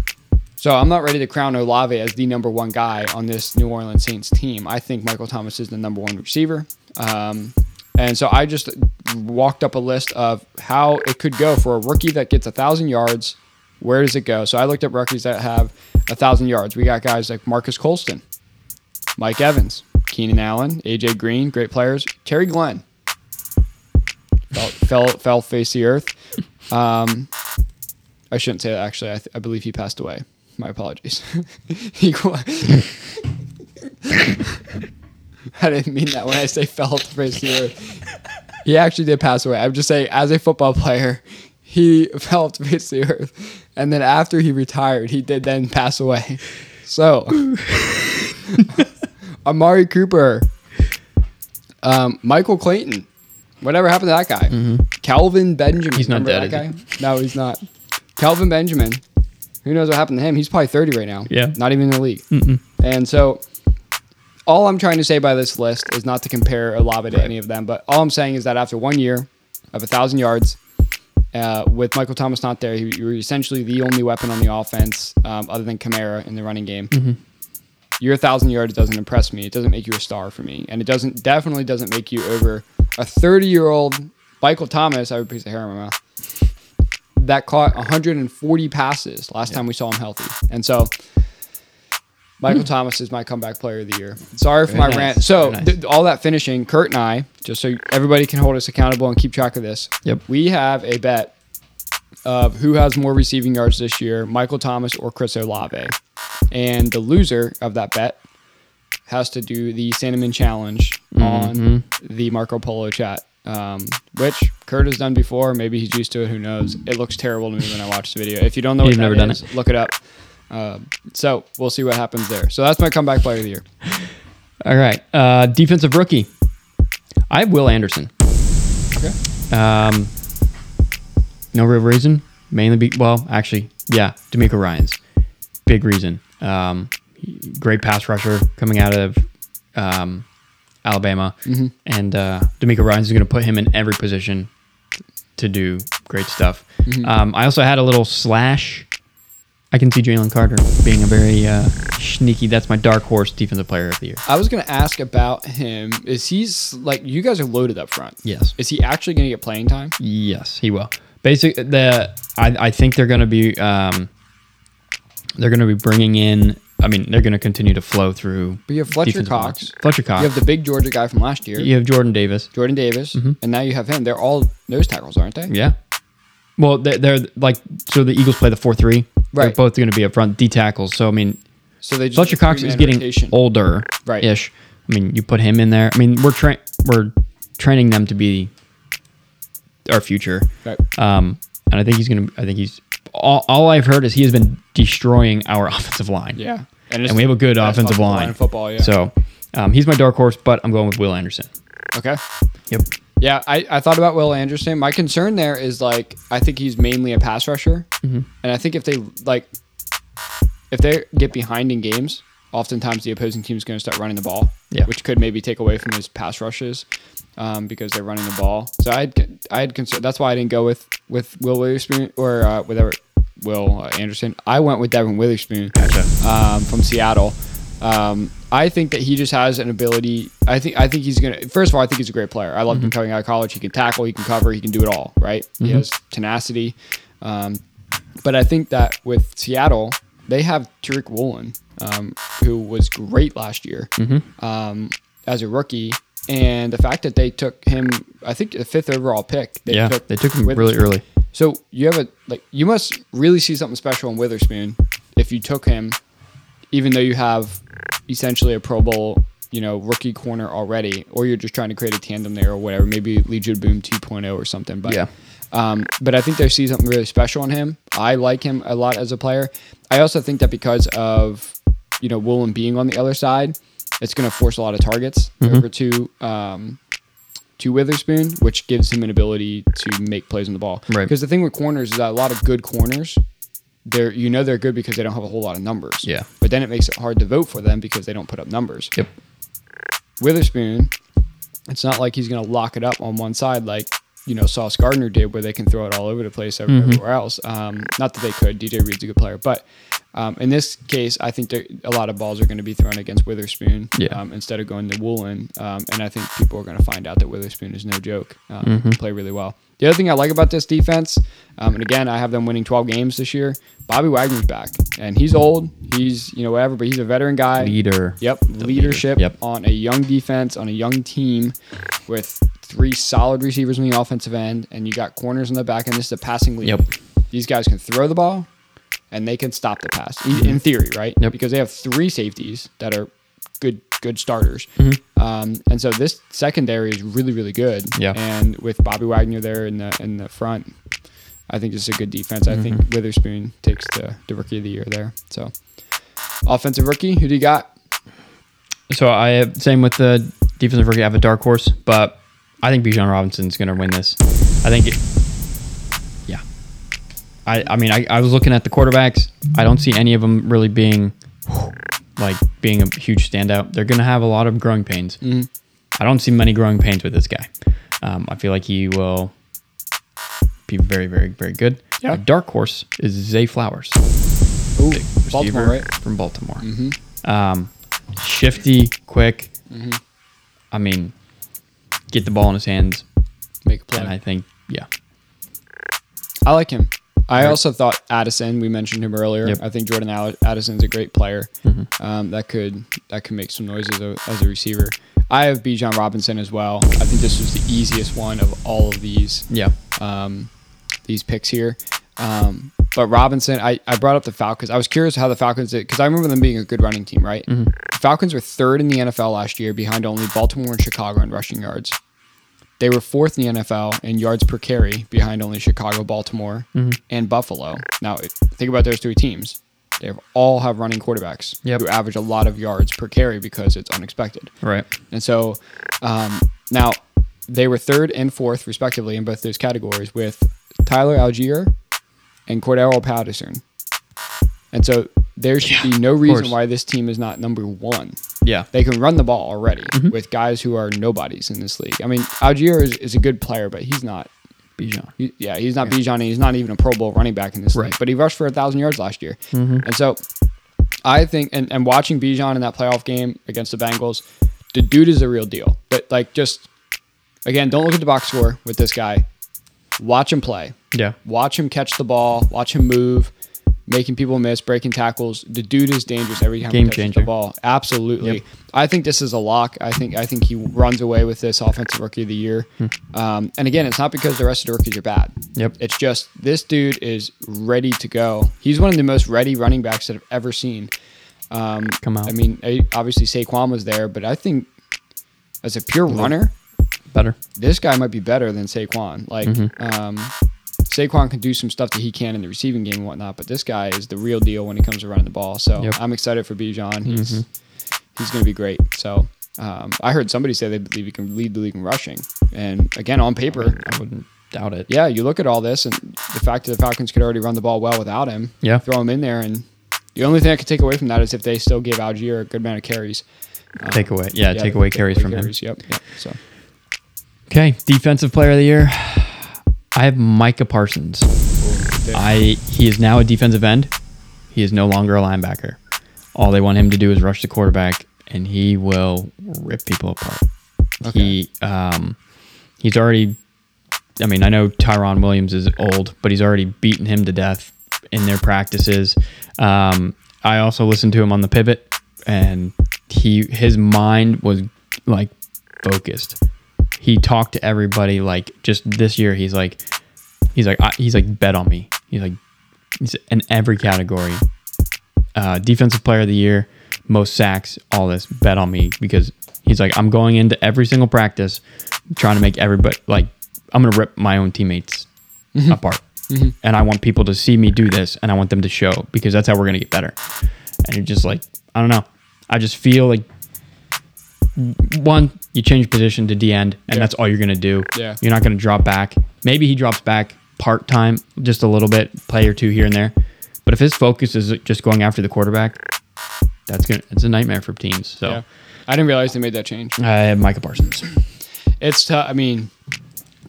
So I'm not ready to crown Olave as the number one guy on this New Orleans Saints team. I think Michael Thomas is the number one receiver. Um, and so I just walked up a list of how it could go for a rookie that gets a thousand yards. Where does it go? So I looked up rookies that have a thousand yards. We got guys like Marques Colston, Mike Evans, Keenan Allen, AJ Green, great players. Terry Glenn fell fell, fell face the earth. Um, I shouldn't say that actually. I, th- I believe he passed away. My apologies. he, I didn't mean that when I say fell off the face of the earth. He actually did pass away. I'm just saying, as a football player, he fell off the face of the earth, and then after he retired, he did then pass away. So, Amari Cooper, um, Michael Clayton, whatever happened to that guy? Kelvin Benjamin. Mm-hmm. He's not dead, that guy? No, he's not. Kelvin Benjamin. Who knows what happened to him? He's probably 30 right now. Yeah. Not even in the league. And so all I'm trying to say by this list is not to compare Olave to any of them, but all I'm saying is that after one year of a thousand yards, uh, with Michael Thomas not there, you were essentially the only weapon on the offense um, other than Kamara in the running game. Your thousand yards doesn't impress me. It doesn't make you a star for me, and it doesn't definitely doesn't make you over a 30 year old Michael Thomas. I have a piece of hair in my mouth that caught 140 passes last time we saw him healthy, and so. Michael Thomas is my comeback player of the year. Sorry for Very my nice, rant. So nice. th- all that finishing, Kurt and I, just so everybody can hold us accountable and keep track of this. Yep. We have a bet of who has more receiving yards this year, Michael Thomas or Chris Olave. And the loser of that bet has to do the Cinnamon Challenge on Mm-hmm. the Marco Polo chat, um, which Kurt has done before. Maybe he's used to it. Who knows? It looks terrible to me when I watch the video. If you don't know what You've never done is, look it up. Uh, so we'll see what happens there. So that's my comeback player of the year. All right. Uh, defensive rookie. I have Will Anderson. Okay. Um, no real reason. Mainly, be, well, actually, yeah, DeMeco Ryans big reason. Um, great pass rusher coming out of um, Alabama, and uh, DeMeco Ryans going to put him in every position to do great stuff. Um, I also had a little slash. I can see Jalen Carter being a very uh, sneaky. That's my dark horse defensive player of the year. I was going to ask about him. Is he's like you guys are loaded up front? Yes. Is he actually going to get playing time? Yes, he will. Basically, the I, I think they're going to be um, they're going to be bringing in. I mean, they're going to continue to flow through. But you have Fletcher Cox. lines. Fletcher Cox. You have the big Georgia guy from last year, You have Jordan Davis. Jordan Davis, and now you have him. They're all nose tackles, aren't they? Yeah. Well, they're, they're like so. The Eagles play the four three. Right. They're both going to be up front D tackles. So I mean, So they just Fletcher Cox is getting rotation. older, Right. Ish. I mean, you put him in there. I mean, we're tra- we're training them to be our future. Right. Um, and I think he's gonna. I think he's. All, all I've heard is he has been destroying our offensive line. Yeah, and we have a good offensive line in football, yeah. So um, he's my dark horse, but I'm going with Will Anderson. Okay. Yep. Yeah, I, I thought about Will Anderson. My concern there is like I think he's mainly a pass rusher, Mm-hmm. and I think if they like if they get behind in games, oftentimes the opposing team is going to start running the ball, Yeah. which could maybe take away from his pass rushes um, because they're running the ball. So I had I had concern. That's why I didn't go with with Will Witherspoon or uh, whatever Will uh, Anderson. I went with Devon Witherspoon um, from Seattle. Um, I think that he just has an ability. I think I think he's gonna. First of all, I think he's a great player. I loved him coming out of college. He can tackle, he can cover, he can do it all. Right? He has tenacity. Um, but I think that with Seattle, they have Tariq Woolen, um, who was great last year um, as a rookie. And the fact that they took him, I think the fifth overall pick. They Yeah, they took him really early. So you have a like you must really see something special in Witherspoon if you took him, even though you have essentially a Pro Bowl you know, rookie corner already, or you're just trying to create a tandem there or whatever. Maybe Legion Boom 2.0 or something. But Yeah. um, but I think they see something really special in him. I like him a lot as a player. I also think that because of you know Woolen being on the other side, it's going to force a lot of targets Mm-hmm. over to um, to Witherspoon, which gives him an ability to make plays on the ball. Right. Because the thing with corners is that a lot of good corners, they're you know they're good because they don't have a whole lot of numbers. Yeah. But then it makes it hard to vote for them because they don't put up numbers. Yep. Witherspoon, it's not like he's going to lock it up on one side like you know Sauce Gardner did, where they can throw it all over the place Mm-hmm. everywhere else. Um, not that they could. DJ Reed's a good player, but um, in this case, I think there, a lot of balls are going to be thrown against Witherspoon Yeah. um, instead of going to Woolen. Um, and I think people are going to find out that Witherspoon is no joke. Um, Mm-hmm. Play really well. The other thing I like about this defense, um, and again, I have them winning 12 games this year. Bobby Wagner's back, and he's old. He's you know whatever, but he's a veteran guy. Leader. Yep, The leadership leader. Yep. on a young defense, on a young team with three solid receivers on the offensive end, and you got corners on the back end. This is a passing league. Yep. These guys can throw the ball, and they can stop the pass in theory, right? Yep. Because they have three safeties that are good good starters. Mm-hmm. Um, and so this secondary is really really good. Yeah. And with Bobby Wagner there in the in the front, I think this is a good defense. I Mm-hmm. think Witherspoon takes the, the rookie of the year there. So offensive rookie, who do you got? So I have same with the defensive rookie. I have a dark horse, but I think Bijan Robinson's going to win this. I think, it. I I mean I, I was looking at the quarterbacks. I don't see any of them really being like being a huge standout. They're going to have a lot of growing pains. I don't see many growing pains with this guy. Um, I feel like he will be very very very good. Yeah. A dark horse is Zay Flowers Ooh, Baltimore, right? from Baltimore. Um, shifty, quick. I mean, get the ball in his hands, Make a play. and I think, yeah, I like him. I also thought Addison. We mentioned him earlier. Yep. Mm-hmm. I think Jordan Addison's a great player. Um, that could that could make some noise as a, as a receiver. I have Bijan Robinson as well. I think this was the easiest one of all of these yeah, um, these picks here. Um, but Robinson, I, I brought up the Falcons. I was curious how the Falcons did because I remember them being a good running team, right? Mm-hmm. The Falcons were third in the NFL last year, behind only Baltimore and Chicago in rushing yards. They were fourth in the NFL in yards per carry, behind only Chicago, Baltimore, Mm-hmm. and Buffalo. Now, think about those three teams. They have, all have running quarterbacks Yep. who average a lot of yards per carry because it's unexpected. right. And so um, now they were third and fourth, respectively, in both those categories with Tyler Allgeier and Cordarrelle Patterson. And so there should be no reason why this team is not number one. Yeah, They can run the ball already Mm-hmm. with guys who are nobodies in this league. I mean, Allgeier is, is a good player, but he's not. Bijan. He, yeah, he's not Bijan. and He's not even a Pro Bowl running back in this Right. league. But he rushed for a thousand yards last year, Mm-hmm. and so I think and, and watching Bijan in that playoff game against the Bengals, the dude is a real deal. But like, just again, don't look at the box score with this guy. Watch him play. Yeah, Watch him catch the ball. Watch him move, making people miss, breaking tackles. The dude is dangerous every time Game he touches changer. the ball. Absolutely. Yep. I think this is a lock. I think I think he runs away with this offensive rookie of the year. Um, and again, it's not because the rest of the rookies are bad. Hmm. Yep. It's just this dude is ready to go. He's one of the most ready running backs that I've ever seen. Um, Come out. I mean, obviously Saquon was there, but I think as a pure runner, better. this guy might be better than Saquon. Like, Mm-hmm. um, Saquon can do some stuff that he can in the receiving game and whatnot, but this guy is the real deal when it comes to running the ball. So Yep. Mm-hmm. I'm excited for Bijan. He's he's going to be great. So um, I heard somebody say they believe he can lead the league in rushing, and again on paper, I wouldn't doubt it. yeah, you look at all this and the fact that the Falcons could already run the ball well without him. Yeah. throw him in there, and the only thing I could take away from that is if they still give Allgeier a good amount of carries. Um, Take away, yeah, take away carries from him. Yep. yep. So Okay, defensive player of the year. I have Micah Parsons. I he is now a defensive end. He is no longer a linebacker. All they want him to do is rush the quarterback, and he will rip people apart. He um, he's already. I mean, I know Tyron Williams is old, but he's already beaten him to death in their practices. Um, I also listened to him on the pivot, and he his mind was like focused. He talked to everybody like just this year. He's like, he's like, I, he's like, bet on me. He's like, he's in every category. Uh, defensive player of the year, most sacks, all this. Bet on me because he's like, I'm going into every single practice, trying to make everybody like I'm gonna rip my own teammates apart, and I want people to see me do this, and I want them to show because that's how we're gonna get better. And you're just like, I don't know. I just feel like one, you change position to D end, and Yeah. that's all you're gonna do. Yeah. You're not gonna drop back. Maybe he drops back part time, just a little bit, play or two here and there. But if his focus is just going after the quarterback, that's gonna it's a nightmare for teams. So Yeah. I didn't realize they made that change. I have Micah Parsons. It's tough. I mean,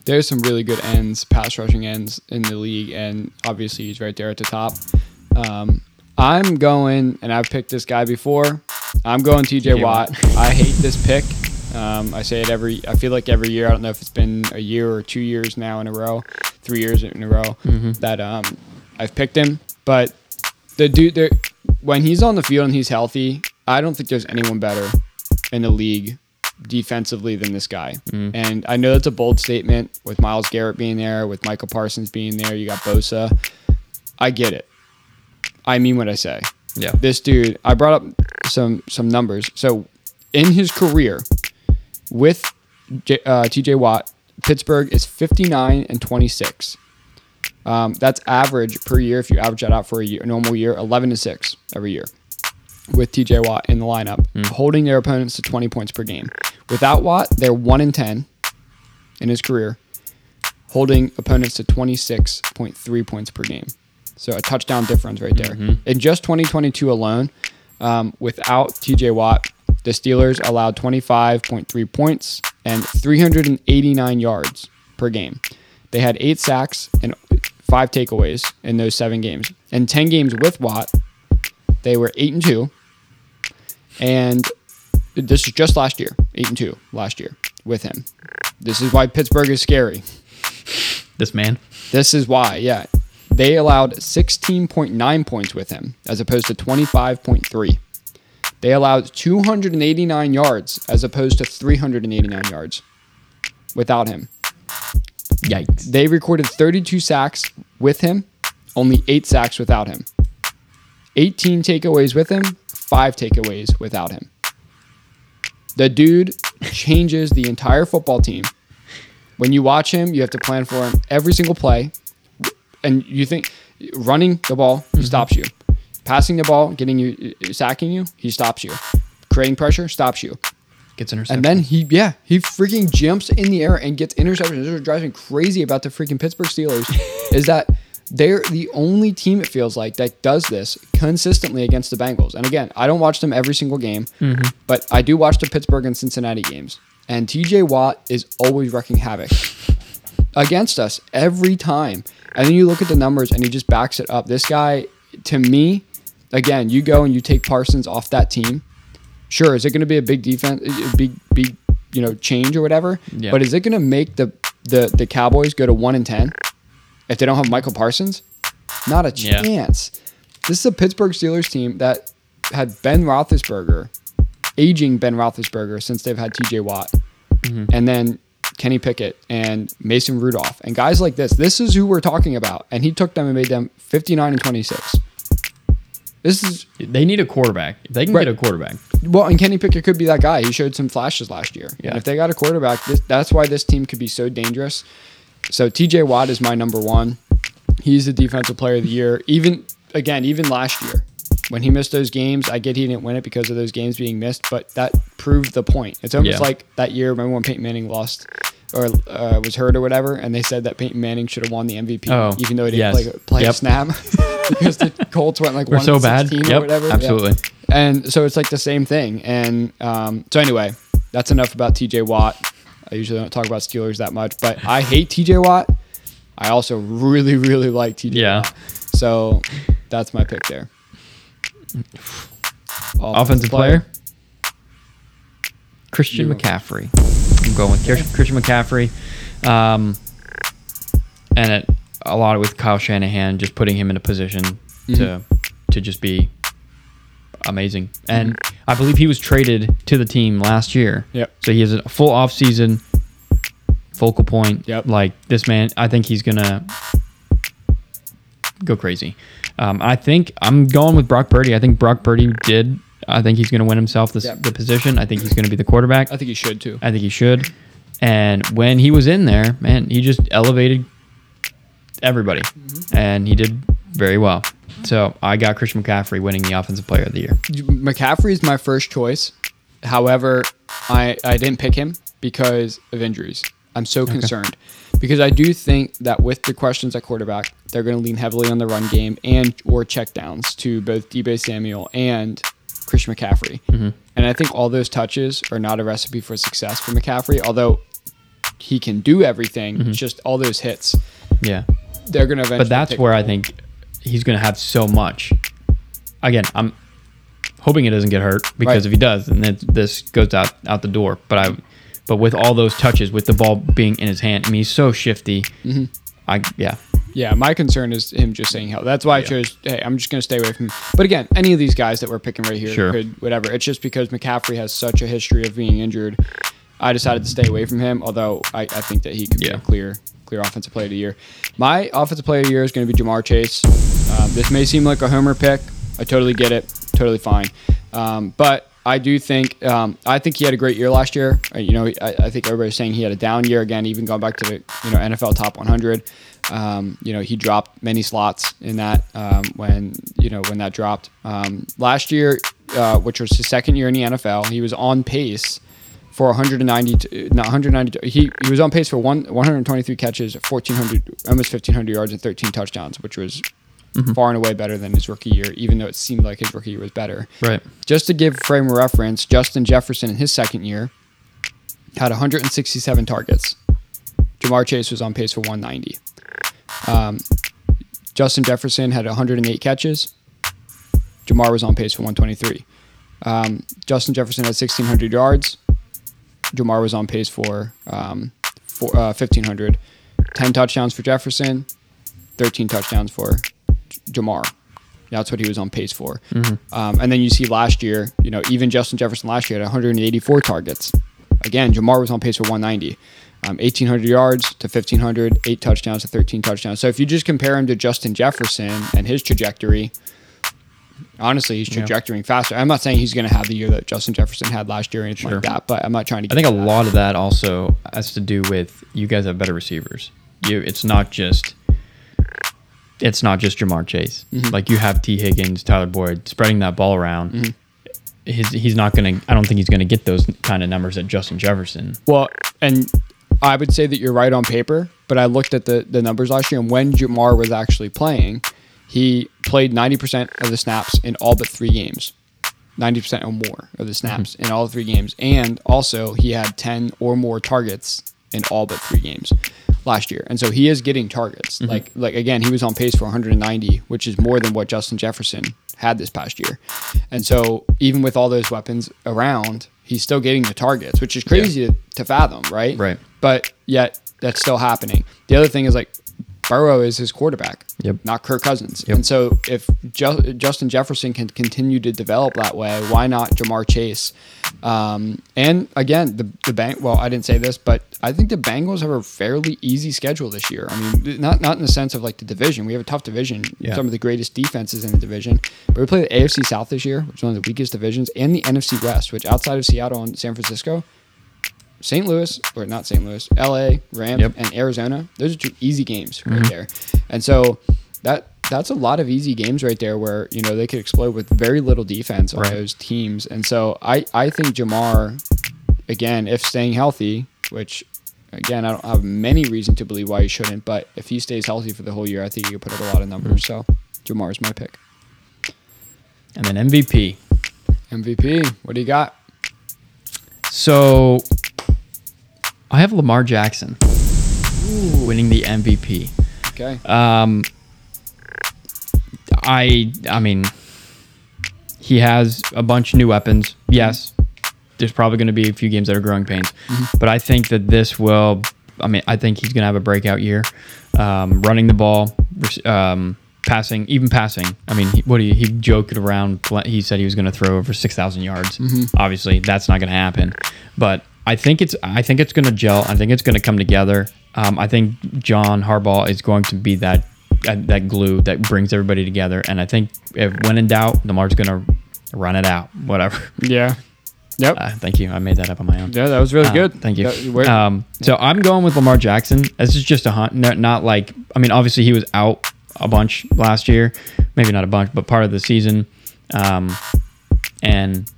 there's some really good ends, pass rushing ends in the league, and obviously he's right there at the top. Um, I'm going, and I've picked this guy before. I'm going TJ Watt. I hate this pick. Um, I say it every. I feel like every year. I don't know if it's been a year or two years now in a row, three years in a row that um, I've picked him. But the dude, there, when he's on the field and he's healthy, I don't think there's anyone better in the league defensively than this guy. And I know that's a bold statement with Myles Garrett being there, with Michael Parsons being there. You got Bosa. I get it. I mean what I say. Yeah. This dude, I brought up some some numbers. So in his career with J, uh, TJ Watt, Pittsburgh is 59 and 26. Um, that's average per year. If you average that out for a, year, a normal year, 11 to 6 every year with TJ Watt in the lineup, holding their opponents to 20 points per game. Without Watt, they're 1 in 10 in his career, holding opponents to 26.3 points per game. So a touchdown difference right there. In just 2022 alone, um, without TJ Watt, the Steelers allowed 25.3 points and 389 yards per game. They had eight sacks and five takeaways in those seven games. In 10 games with Watt, they were 8 and 2. And this is just last year, 8 and 2 last year with him. This is why Pittsburgh is scary. This man. This is why, yeah. They allowed 16.9 points with him as opposed to 25.3. They allowed 289 yards as opposed to 389 yards without him. Yikes. They recorded 32 sacks with him, only 8 sacks without him. 18 takeaways with him, 5 takeaways without him. The dude changes the entire football team. When you watch him, you have to plan for him every single play. And you think running the ball, he mm-hmm. stops you. Passing the ball, getting you uh, uh, sacking you, he stops you. Creating pressure, stops you. Gets intercepted. And then he, yeah, he freaking jumps in the air and gets interceptions. This is what drives me crazy about the freaking Pittsburgh Steelers is that they're the only team it feels like that does this consistently against the Bengals. And again, I don't watch them every single game, mm-hmm. but I do watch the Pittsburgh and Cincinnati games. And TJ Watt is always wrecking havoc against us every time. And then you look at the numbers and he just backs it up. This guy, to me, again, you go and you take Parsons off that team. Sure, is it going to be a big defense, big, big, you know, change or whatever? Yeah. But is it going to make the, the the Cowboys go to one and ten if they don't have Michael Parsons? Not a Yeah. chance. This is a Pittsburgh Steelers team that had Ben Roethlisberger, aging Ben Roethlisberger since they've had T.J. Watt, mm-hmm. and then Kenny Pickett and Mason Rudolph and guys like this. This is who we're talking about, and he took them and made them 59 and 26. This is they need a quarterback. If they can Right. get a quarterback. well, and Kenny Pickett could be that guy. He showed some flashes last year. Yeah. And if they got a quarterback, this, that's why this team could be so dangerous. So TJ Watt is my number one. He's the defensive player of the year. Even again, even last year when he missed those games, I get he didn't win it because of those games being missed, but that proved the point. It's almost Yeah. like that year. Remember when Peyton Manning lost or uh, was hurt or whatever, and they said that Peyton Manning should have won the MVP, Oh, even though he didn't play, play a snap because the Colts went like We're one so bad. 16 Yep, or whatever. Absolutely. And so it's like the same thing. And um, so anyway, that's enough about TJ Watt. I usually don't talk about Steelers that much, but I hate TJ Watt. I also really, really like TJ Yeah. Watt. So that's my pick there. Offensive player. Christian You. McCaffrey. I'm going with Chris- Christian McCaffrey. Um, and it, a lot with Kyle Shanahan, just putting him in a position to to just be amazing. And I believe he was traded to the team last year. Yep. So he has a full off season, focal point. Yep. Like this man, I think he's gonna go crazy. Um, I think I'm going with Brock Purdy. I think Brock Purdy did I think he's going to win himself this, Yeah. the position. I think he's going to be the quarterback. I think he should too. I think he should. And when he was in there, man, he just elevated everybody, and he did very well. So I got Christian McCaffrey winning the Offensive Player of the Year. McCaffrey is my first choice. However, I, I didn't pick him because of injuries. I'm so concerned because I do think that with the questions at quarterback, they're going to lean heavily on the run game and or checkdowns to both Deebo Samuel and Christian McCaffrey. Mm-hmm. And I think all those touches are not a recipe for success for McCaffrey, although he can do everything. Mm-hmm. Just all those hits, Yeah, they're going to eventually. but that's where I think he's going to have so much. Again, I'm hoping it doesn't get hurt because Right. if he does, then this goes out out the door. But I, but with all those touches, with the ball being in his hand, I mean, he's so shifty. Mm-hmm. I yeah, Yeah, my concern is him just saying hell. That's why I chose. Hey, I'm just going to stay away from. Him. But again, any of these guys that we're picking right here Sure. could whatever. It's just because McCaffrey has such a history of being injured. I decided to stay away from him. Although I, I think that he could Yeah. be a clear clear offensive player of the year. My offensive player of the year is going to be Ja'Marr Chase. Um, this may seem like a homer pick. I totally get it. Totally fine. Um, but I do think um, I think he had a great year last year. Uh, You know, I, I think everybody's saying he had a down year again. Even going back to the you know NFL top 100. Um, you know, he dropped many slots in that um, when you know when that dropped um, last year, uh, which was his second year in the NFL. He was on pace for 190, t- not 190. He he was on pace for one 123 catches, 1400, almost 1500 yards and 13 touchdowns, which was far and away better than his rookie year. Even though it seemed like his rookie year was better. right. Just to give frame of reference, Justin Jefferson in his second year had 167 targets. Ja'Marr Chase was on pace for 190. Um, Justin Jefferson had 108 catches. Ja'Marr was on pace for 123. Um, Justin Jefferson had 1,600 yards. Ja'Marr was on pace for, um, for uh, 1,500. 10 touchdowns for Jefferson, 13 touchdowns for Ja'Marr. That's what he was on pace for. Um, and then you see last year, you know, even Justin Jefferson last year had 184 targets. Again, Ja'Marr was on pace for 190. Um, 1,800 yards to 1,500, eight touchdowns to 13 touchdowns. So if you just compare him to Justin Jefferson and his trajectory, honestly, he's Yeah. trajectorying faster. I'm not saying he's going to have the year that Justin Jefferson had last year or anything Sure. like that, but I'm not trying to. I think a that. lot of that also has to do with you guys have better receivers. You, it's not just, it's not just Ja'Marr Chase. Mm-hmm. Like you have Tee Higgins, Tyler Boyd spreading that ball around. Mm-hmm. His, he's not gonna. I don't think he's gonna get those kind of numbers that Justin Jefferson. Well, and I would say that you're right on paper, but I looked at the, the numbers last year, and when Ja'Marr was actually playing, he played 90% of the snaps in all but three games. 90% or more of the snaps in all three games. And also, he had 10 or more targets in all but three games last year. And so he is getting targets. Mm-hmm. Like, like again, he was on pace for 190, which is more than what Justin Jefferson had this past year. And so, even with all those weapons around, he's still getting the targets, which is crazy to, to fathom, right? Right. But yet, that's still happening. The other thing is like, Burrow is his quarterback, Yep. not Kirk Cousins. Yep. And so, if Ju- Justin Jefferson can continue to develop that way, why not Ja'Marr Chase? Um, and again, the the bank. Well, I didn't say this, but I think the Bengals have a fairly easy schedule this year. I mean, not not in the sense of like the division. We have a tough division. Yeah. Some of the greatest defenses in the division. But we play the AFC South this year, which is one of the weakest divisions, and the NFC West, which outside of Seattle and San Francisco, St. Louis, or not St. Louis, LA, Rams, Yep. and Arizona. Those are two easy games right mm-hmm. there. And so that that's a lot of easy games right there where, you know, they could explode with very little defense on Right. those teams. And so I, I think Ja'Marr, again, if staying healthy, which again, I don't have many reason to believe why he shouldn't, but if he stays healthy for the whole year, I think he could put up a lot of numbers. Mm-hmm. So Ja'Marr is my pick. And then MVP. MVP, what do you got? So I have Lamar Jackson winning the MVP. Okay. Um, I I mean, he has a bunch of new weapons. Yes, there's probably going to be a few games that are growing pains, but I think that this will. I mean, I think he's going to have a breakout year, um, running the ball, um, passing, even passing. I mean, he, what you? he joked around. He said he was going to throw over six thousand yards. Obviously, that's not going to happen, but I think it's I think it's going to gel. I think it's going to come together. Um, I think John Harbaugh is going to be that that, that glue that brings everybody together. And I think if when in doubt, Lamar's going to Run it out. Whatever. Yeah. Yep. Uh, thank you. I made that up on my own. yeah, that was really Uh, good. Thank you. That- Um, so I'm going with Lamar Jackson. This is just a hunt, no, not like I mean, obviously he was out a bunch last year, maybe not a bunch, but part of the season. Um, and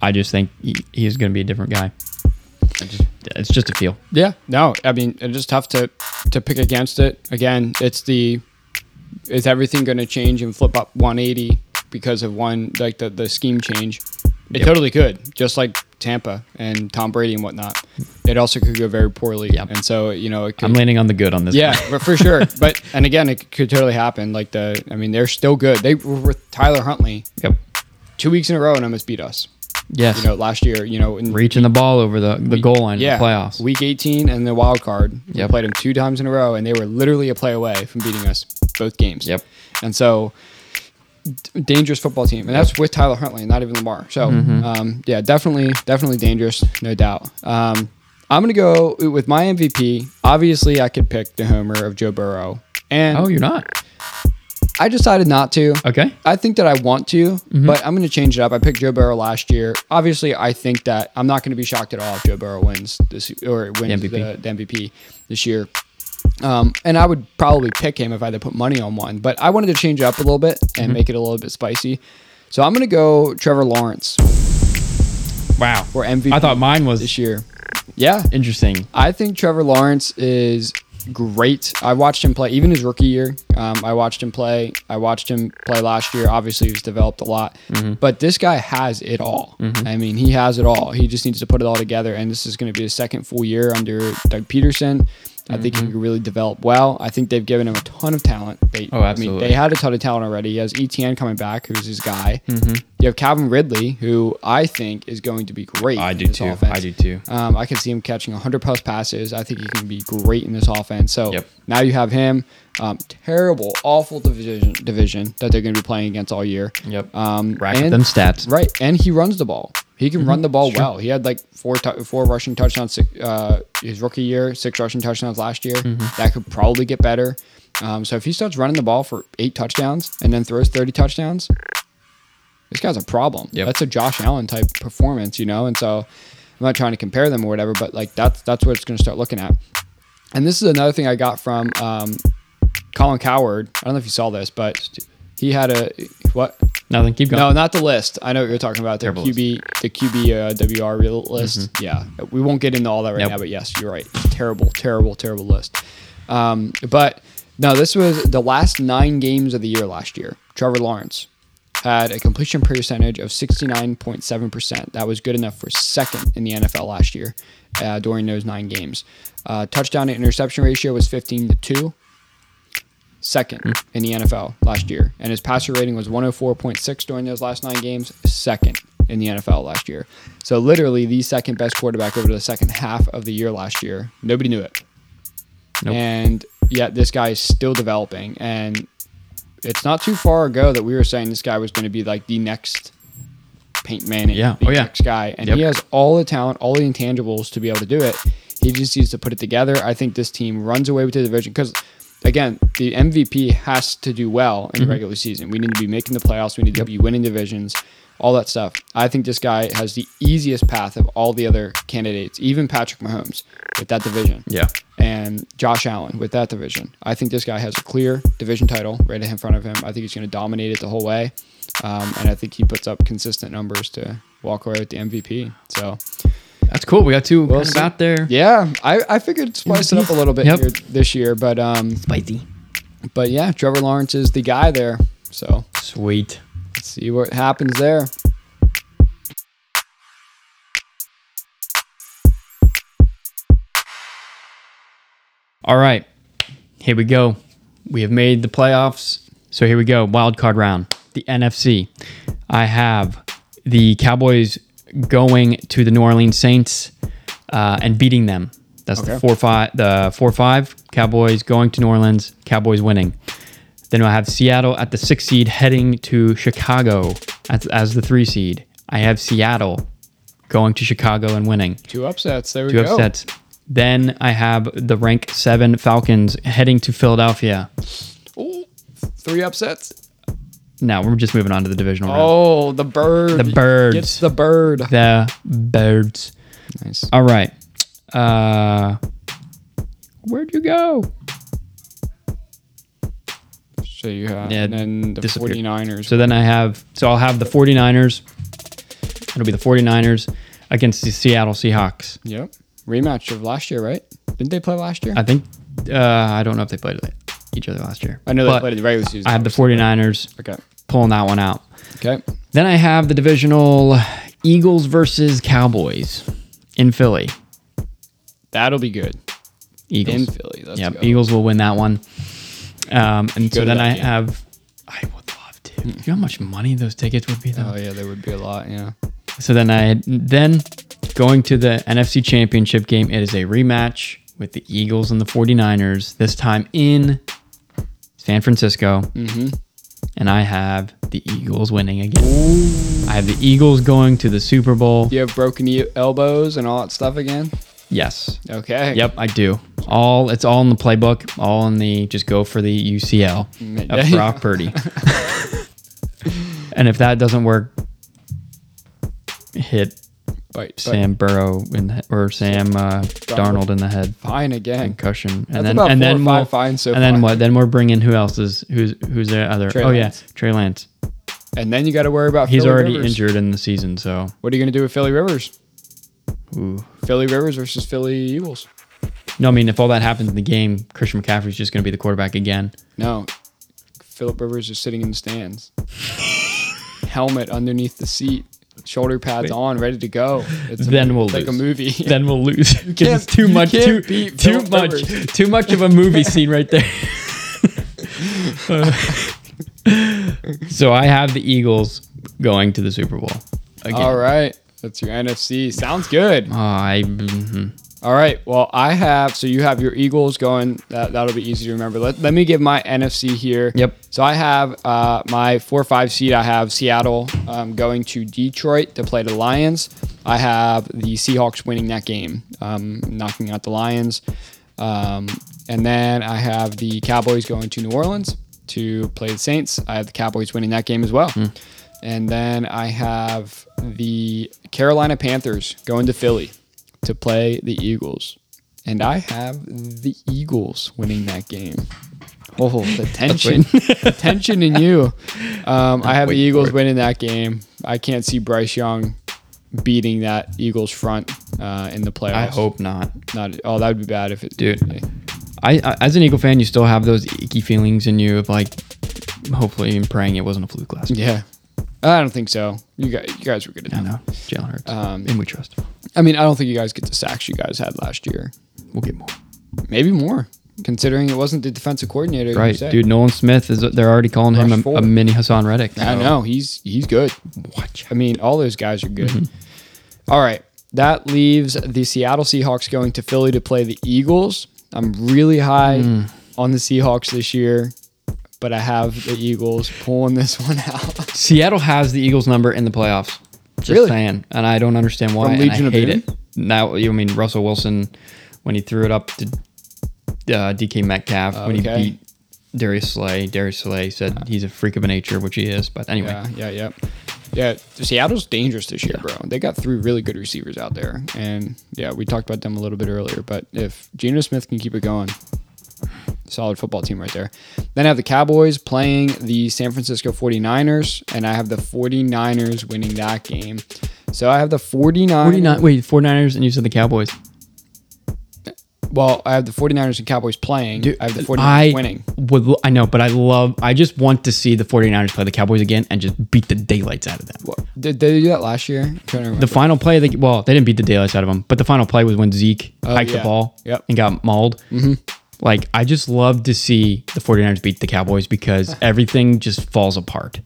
I just think he, he's going to be a different guy. Just, it's just a feel. Yeah, no, I mean it's just tough to to pick against it. Again, it's the is everything going to change and flip up 180 because of one like the the scheme change? It Yep. totally could, just like Tampa and Tom Brady and whatnot. It also could go very poorly, Yep. and so you know it could. I'm landing on the good on this. yeah, but for sure. But and again, it could totally happen. Like the, I mean, they're still good. They were with Tyler Huntley Yep. two weeks in a row and almost beat us. Yes. You know, last year, you know, in Reaching the ball over the, the goal line yeah, in the playoffs. Week 18 and the wild card. We played them two times in a row, and they were literally a play away from beating us both games. Yep. And so, d- dangerous football team, and that's with Tyler Huntley, not even Lamar. So, Mm-hmm. um, yeah, definitely, definitely dangerous, no doubt. Um, I'm gonna go with my MVP. Obviously, I could pick the homer of Joe Burrow, and oh, you're not? I decided not to. Okay. I think that I want to, Mm-hmm. but I'm going to change it up. I picked Joe Burrow last year. Obviously, I think that I'm not going to be shocked at all if Joe Burrow wins this or wins the MVP. the, MVP this year. Um, and I would probably pick him if I had to put money on one, but I wanted to change it up a little bit and Mm-hmm. make it a little bit spicy. So I'm going to go Trevor Lawrence Wow. for MVP I thought mine was this year. Yeah, interesting. I think Trevor Lawrence is great. I watched him play even his rookie year. Um, I watched him play. I watched him play last year. Obviously, he's developed a lot, but this guy has it all. I mean, he has it all. He just needs to put it all together. And this is going to be his second full year under Doug Pederson. I think he can really develop well. I think they've given him a ton of talent. They, Oh, I mean, they had a ton of talent already. He has ETN coming back, who's his guy. You have Calvin Ridley, who I think is going to be great. I in do this too. offense. I do too. Um, I can see him catching 100 plus passes. I think he can be great in this offense. So Yep. now you have him. Um, terrible, awful division division that they're going to be playing against all year. Yep. Um, Rack and- them stats. Right, and he runs the ball. He Mm-hmm. can run the ball well. He had like four tou- four rushing touchdowns uh, his rookie year, six rushing touchdowns last year. Mm-hmm. That could probably get better. Um, so if he starts running the ball for eight touchdowns and then throws thirty touchdowns, this guy's a problem. Yep. That's a Josh Allen type performance, you know. And so I'm not trying to compare them or whatever, but like that's that's what it's going to start looking at. And this is another thing I got from um, Colin Cowherd. I don't know if you saw this, but he had a what? Nothing. Keep going. No, not the list. I know what you're talking about. The Terrible QB, the QB uh, WR real list. Yeah, we won't get into all that right Nope. now. But yes, you're right. Terrible, terrible, terrible list. Um, but no, this was the last nine games of the year last year. Trevor Lawrence had a completion percentage of 69.7%. That was good enough for second in the NFL last year uh, during those nine games. Uh, touchdown to interception ratio was 15 to 2 second in the NFL last year, and his passer rating was 104.6 during those last nine games, second in the NFL last year. So literally the second best quarterback over the second half of the year last year. Nobody knew it, Nope. and yet this guy is still developing. And it's not too far ago that we were saying this guy was going to be like the next Peyton Manning, Yeah. the Oh, yeah. next guy, and Yep. he has all the talent, all the intangibles to be able to do it. He just needs to put it together. I think this team runs away with the division because, again, the MVP has to do well in the regular season. We need to be making the playoffs. We need to be winning divisions, all that stuff. I think this guy has the easiest path of all the other candidates, even Patrick Mahomes with that division Yeah. and Josh Allen with that division. I think this guy has a clear division title right in front of him. I think he's going to dominate it the whole way. Um, and I think he puts up consistent numbers to walk away with the MVP. So, That's cool. We got two Well of out there. yeah, I, I figured spice it up a little bit Yep. here this year. But, um, Spicy. but yeah, Trevor Lawrence is the guy there. So Sweet. let's see what happens there. All right. Here we go. We have made the playoffs. So here we go. Wild card round. The NFC. I have the Cowboys going to the New Orleans Saints uh, and beating them. That's the four five. The four five. Cowboys going to New Orleans. Cowboys winning. Then I have Seattle at the six seed heading to Chicago as, as the three seed. I have Seattle going to Chicago and winning Two upsets. There we two go. upsets. Then I have the rank seven Falcons heading to Philadelphia. Ooh, three upsets. Now we're just moving on to the divisional round. Oh, the bird. The birds. Gets the bird. The birds. Nice. All right. Uh, where'd you go? So you have, Yeah, and then the disappeared. 49ers. So then I have, so I'll have the 49ers. It'll be the 49ers against the Seattle Seahawks. yep. Rematch of last year, right? Didn't they play last year? I think, uh, I don't know if they played each other last year. I know they but played in the regular season. I have the 49ers Okay. Pulling that one out. Okay. Then I have the divisional Eagles versus Cowboys in Philly. That'll be good. Eagles. In Philly. Let's yep, go. Eagles will win that one. Um, and Go so then I game. have, I would love to. Do you know how much money those tickets would be though? Oh, yeah, there would be a lot. Yeah. So then I then going to the NFC Championship game. It is a rematch with the Eagles and the 49ers. This time in San Francisco, Mm-hmm. And I have the Eagles winning again. I have the Eagles going to the Super Bowl. You have broken elbows and all that stuff again? Yes. Okay. Yep, I do. All it's all in the playbook. All in the just go for the UCL of. Brock Purdy. and if that doesn't work, hit But Sam Burrow in the, or Sam uh, Darnold in the head, fine again. concussion, and That's then and then we'll, fines so and then what? Then we're bringing who else is who's who's the other? Trey oh Lance. yeah, Trey Lance. And then you got to worry about He's Philly already Rivers. injured in the season, so What are you going to do with Philly Rivers? ooh. Philly Rivers versus Philly Eagles. no. I mean, if all that happens in the game, Christian McCaffrey's just going to be the quarterback again. No. Philip Rivers is sitting in the stands. Helmet underneath the seat. Shoulder pads on, ready to go. It's Then a, we'll like lose. a movie. then we'll lose because too much, too, too much, too much of a movie scene right there. so I have the Eagles going to the Super Bowl again. All right. That's your NFC. Sounds good. Oh, I mhm. All right. Well, I have so you have your Eagles going. That that'll be easy to remember. Let, let me give my NFC here. Yep. So I have uh, my four or five seed. I have Seattle um, going to Detroit to play the Lions. I have the Seahawks winning that game, um, knocking out the Lions. Um, and then I have the Cowboys going to New Orleans to play the Saints. I have the Cowboys winning that game as well. And then I have the Carolina Panthers going to Philly to play the Eagles. And I have the Eagles winning that game. Oh, the tension. the tension in you. Um, I have the Eagles winning that game. I can't see Bryce Young beating that Eagles front uh, in the playoffs. I hope not. not. Oh, that would be bad if it Dude. I, I as an Eagle fan, you still have those icky feelings in you of like, hopefully, and praying it wasn't a fluke last. Yeah, I don't think so. You guys, you guys were good enough. I know Jalen Hurts, Um, and we trust. I mean, I don't think you guys get the sacks you guys had last year. We'll get more. Maybe more, considering it wasn't the defensive coordinator. you Right, dude. Nolan Smith is. They're already calling him a, a mini Haason Reddick. I know he's he's good. Watch. I mean, all those guys are good. Mm-hmm. All right. That leaves the Seattle Seahawks going to Philly to play the Eagles. I'm really high Mm. on the Seahawks this year, but I have the Eagles pulling this one out. Seattle has the Eagles number in the playoffs. Just Really? saying, and I don't understand why. From and I of hate it. Now you mean Russell Wilson when he threw it up to uh, DK Metcalf when he Okay. beat Darius Slay. Darius Slay said he's a freak of a nature, which he is. But anyway, yeah, yeah, yeah. Yeah, Seattle's dangerous this year, bro. They got three really good receivers out there. And yeah, we talked about them a little bit earlier. But if Geno Smith can keep it going, solid football team right there. Then I have the Cowboys playing the San Francisco 49ers, and I have the 49ers winning that game. So I have the 49ers. 49. Wait, 49ers, and you said the Cowboys. Well, I have the 49ers and Cowboys playing. I have the 49ers I winning. Would, I know, but I love. I just want to see the 49ers play the Cowboys again and just beat the daylights out of them. Did they do that last year? I'm trying to remember. The final play, they, well, they didn't beat the daylights out of them, but the final play was when Zeke hiked yeah. the ball Yep. and got mauled. Mm-hmm. Like, I just love to see the 49ers beat the Cowboys because everything just falls apart.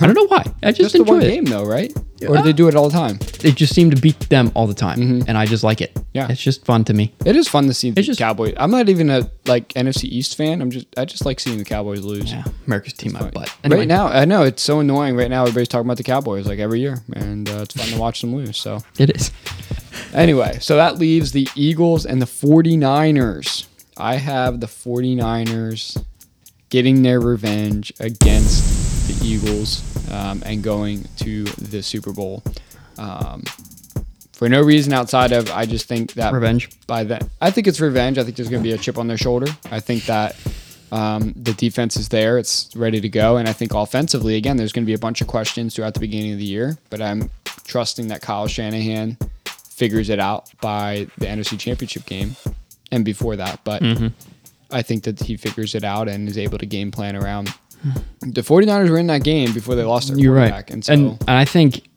I don't know why. I just, Just the enjoy one it. game, though, right? Or do they do it all the time? They just seem to beat them all the time, and I just like it. Yeah. it's just fun to me. It is fun to see the just- Cowboys. I'm not even a like NFC East fan. I'm just I just like seeing the Cowboys lose. Yeah, America's team, my butt. Anyway, Right now, I know it's so annoying. Right now, everybody's talking about the Cowboys like every year, and uh, it's fun to watch them lose. So it is. anyway, so that leaves the Eagles and the 49ers. I have the 49ers getting their revenge against the Eagles um, and going to the Super Bowl. Um, for no reason outside of I just think that Revenge. by then I think it's revenge. I think there's going to be a chip on their shoulder. I think that um, the defense is there. It's ready to go. And I think offensively, again, there's going to be a bunch of questions throughout the beginning of the year. But I'm trusting that Kyle Shanahan figures it out by the NFC Championship game and before that. But I think that he figures it out and is able to game plan around. The 49ers were in that game before they lost their You're right. quarterback. And so, and, and I think,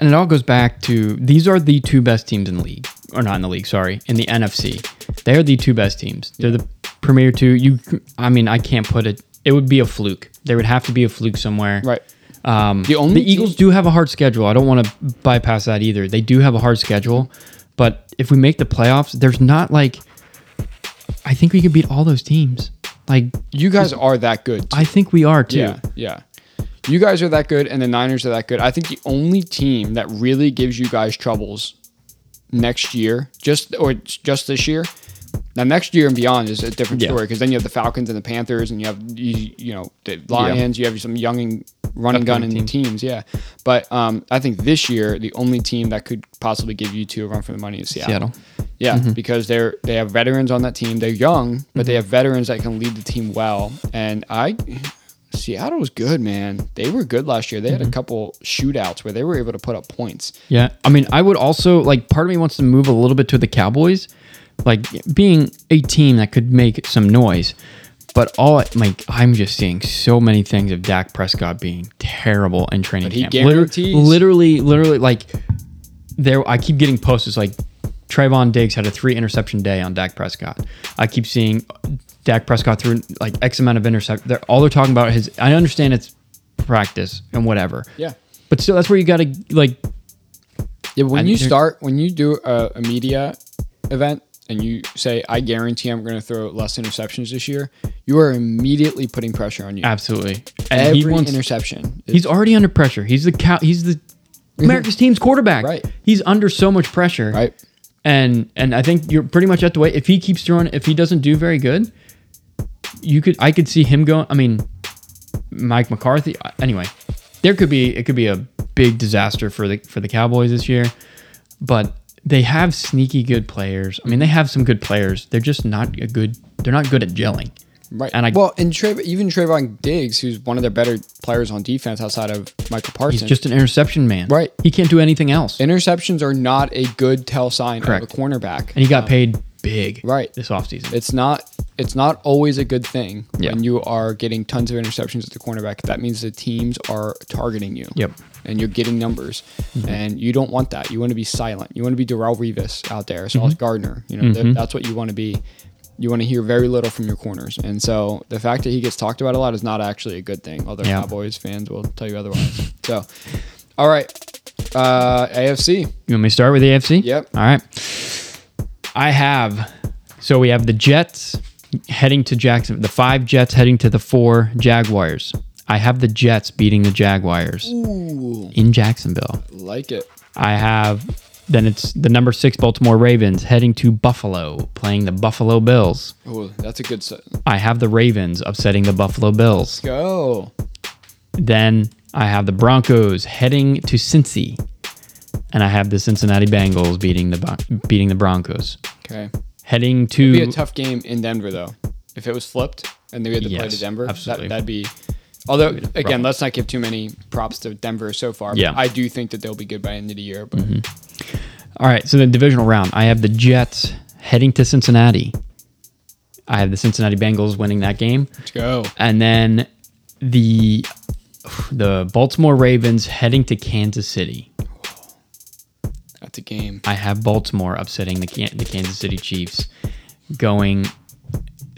and it all goes back to these are the two best teams in the league, or not in the league, sorry, in the NFC. They are the two best teams. They're the premier two. You, I mean, I can't put it. It would be a fluke. There would have to be a fluke somewhere. right. Um, The only the Eagles do have a hard schedule. I don't want to bypass that either. They do have a hard schedule, but if we make the playoffs, there's not like. I think we could beat all those teams. Like You guys are that good. too. I think we are too. Yeah, yeah. You guys are that good, and the Niners are that good. I think the only team that really gives you guys troubles next year, just or just this year. Now, next year and beyond is a different Yeah. story because then you have the Falcons and the Panthers, and you have you, you know the Lions. You have some young and running gun and teams. Yeah, but um, I think this year the only team that could possibly give you two a run for the money is Seattle. Seattle. Yeah, mm-hmm. because they're they have veterans on that team. They're young, but they mm-hmm. have veterans that can lead the team well. And I Seattle was good, man. They were good last year. They had a mm-hmm. couple shootouts where they were able to put up points. Yeah, I mean, I would also like. Part of me wants to move a little bit to the Cowboys, like being a team that could make some noise. But all like I'm just seeing so many things of Dak Prescott being terrible in training But he camp. Guarantees- literally, literally, like there. I keep getting posts like Trevon Diggs had a three interception day on Dak Prescott. I keep seeing Dak Prescott through like X amount of intercept. They're all they're talking about his. I understand it's practice and whatever. Yeah. But still, that's where you got to like Yeah, when I- you start, when you do a, a media event and you say, I guarantee I'm going to throw less interceptions this year, you are immediately putting pressure on you. Absolutely. And Every he wants, interception. is- he's already under pressure. He's the cow, he's the America's team's quarterback. Right. He's under so much pressure. right. And and I think you're pretty much at the way if he keeps throwing if he doesn't do very good, you could I could see him going I mean Mike McCarthy uh, anyway. There could be it could be a big disaster for the for the Cowboys this year. But they have sneaky good players. I mean, they have some good players. They're just not a good. They're not good at gelling. Right. And I- well, and Trav- even Trevon Diggs, who's one of their better players on defense outside of Micah Parsons. He's just an interception man. Right. He can't do anything else. Interceptions are not a good tell sign Correct. of a cornerback. And he got um, paid big. Right. This offseason. It's not it's not always a good thing Yeah. when you are getting tons of interceptions at the cornerback. That means the teams are targeting you. Yep. Mm-hmm. And you're getting numbers. And you don't want that. You want to be silent. You want to be Darrelle Revis out there, Sauce Mm-hmm. Gardner. You know, th- that's what you want to be. You want to hear very little from your corners. And so the fact that he gets talked about a lot is not actually a good thing. Although Yeah. Cowboys fans will tell you otherwise. so all right. Uh AFC. You want me to start with the AFC? Yep. All right. I have. So we have the Jets heading to Jackson. The five Jets heading to the four Jaguars. I have the Jets beating the Jaguars Ooh. in Jacksonville. Like it. I have. Then it's the number six Baltimore Ravens heading to Buffalo, playing the Buffalo Bills. Oh, that's a good set. I have the Ravens upsetting the Buffalo Bills. Go. Then I have the Broncos heading to Cincy, and I have the Cincinnati Bengals beating the beating the Broncos. Okay. Heading to. It'd be a tough game in Denver though. If it was flipped and they had to play Yes, to Denver, absolutely. That, that'd be. Although again, let's not give too many props to Denver so far. but Yeah. I do think that they'll be good by the end of the year. But mm-hmm. all right. So the divisional round, I have the Jets heading to Cincinnati. I have the Cincinnati Bengals winning that game, let's go. and then the the Baltimore Ravens heading to Kansas City. That's a game. I have Baltimore upsetting the the Kansas City Chiefs, going.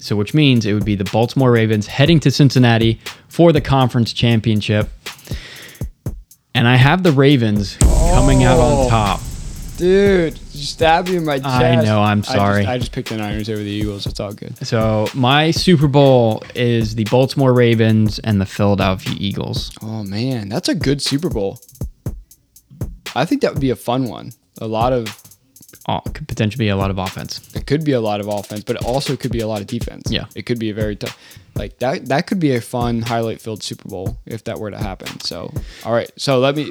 So, which means it would be the Baltimore Ravens heading to Cincinnati for the conference championship, and I have the Ravens coming out Oh. on top. Dude, you stabbed me in my chest. I know, I'm I just- sorry. I just, picked the Niners over the Eagles. It's all good. So, my Super Bowl is the Baltimore Ravens and the Philadelphia Eagles. Oh man, that's a good Super Bowl. I think that would be a fun one. A lot of uh, could potentially be a lot of offense. It could be a lot of offense, but it also could be a lot of defense. Yeah. It could be a very tough like that that could be a fun highlight filled Super Bowl if that were to happen. So all right. So let me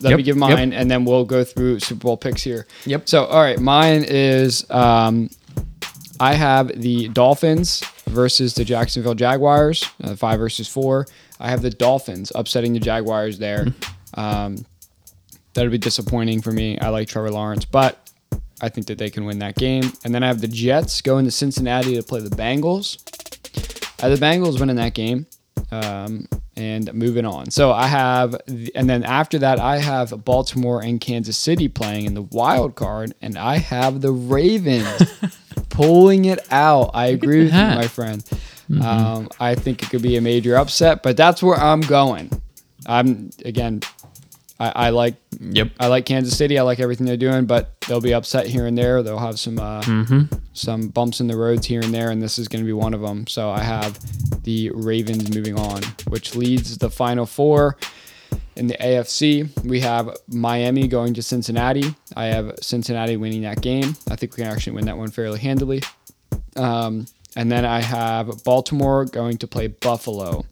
let Yep, me give yep. mine and then we'll go through Super Bowl picks here. Yep. So all right, mine is um I have the Dolphins versus the Jacksonville Jaguars, uh, five versus four. I have the Dolphins upsetting the Jaguars there. Um, that'd be disappointing for me. I like Trevor Lawrence, but I think that they can win that game. And then I have the Jets going to Cincinnati to play the Bengals. Have the Bengals winning that game um, and moving on. So I have, the, and then after that, I have Baltimore and Kansas City playing in the wild card, and I have the Ravens pulling it out. I agree with you, my friend. Um, I think it could be a major upset, but that's where I'm going. I'm again. I, I like Yep. I like Kansas City. I like everything they're doing, but they'll be upset here and there. They'll have some uh, some bumps in the roads here and there, and this is going to be one of them. So I have the Ravens moving on, which leads the final four in the AFC. We have Miami going to Cincinnati. I have Cincinnati winning that game. I think we can actually win that one fairly handily. Um, and then I have Baltimore going to play Buffalo,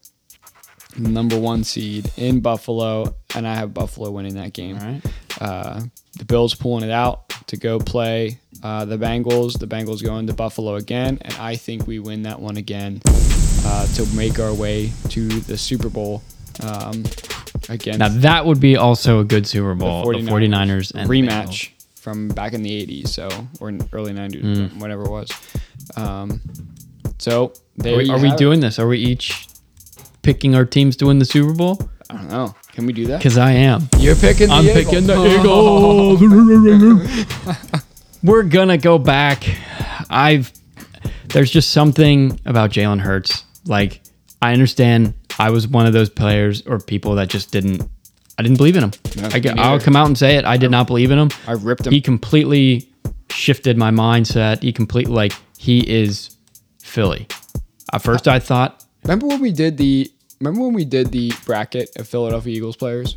number one seed in Buffalo, and I have Buffalo winning that game. Right. Uh, the Bills pulling it out to go play uh, the Bengals. The Bengals going to Buffalo again, and I think we win that one again uh, to make our way to the Super Bowl um, against Now that would be also a good Super Bowl. The 49ers, 49ers, and rematch from back in the 80s, so or in early 90s, Mm. whatever it was. Um, so Are we, are we have it. doing this? Are we each picking our teams to win the Super Bowl? I don't know. Can we do that? Because I am. You're picking. The I'm Eagles. picking the Eagles. We're gonna go back. I've there's just something about Jalen Hurts. Like I understand I was one of those players or people that just didn't I didn't believe in him. No, I, me will come out and say it. I did not believe in him. I ripped him. He completely shifted my mindset. He completely like he is Philly. At first I thought Remember when we did the? Remember when we did the bracket of Philadelphia Eagles players,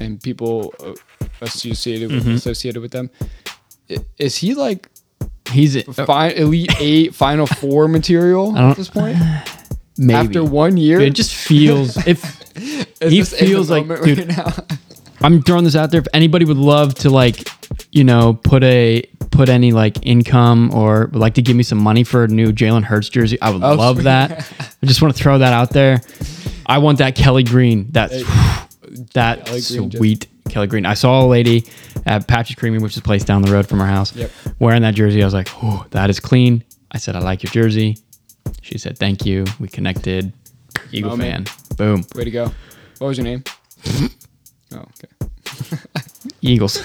and people uh, associated with, Mm-hmm. associated with them? Is he like he's fi- elite eight, final four material at this point? maybe After one year, it just feels if he feels like dude, right? I'm throwing this out there. If anybody would love to like, you know, put a put any like income or would like to give me some money for a new Jalen Hurts jersey, I would Oh, love that. I just want to throw that out there. I want that Kelly Green. That's that Kelly Green sweet Kelly Green. I saw a lady at Patches Creamery, which is a place down the road from our house, Yep. wearing that jersey. I was like, oh, that is clean. I said, I like your jersey. She said, thank you. We connected. Eagle Moment. fan. Boom. Way to go! What was your name? oh, okay. Eagles.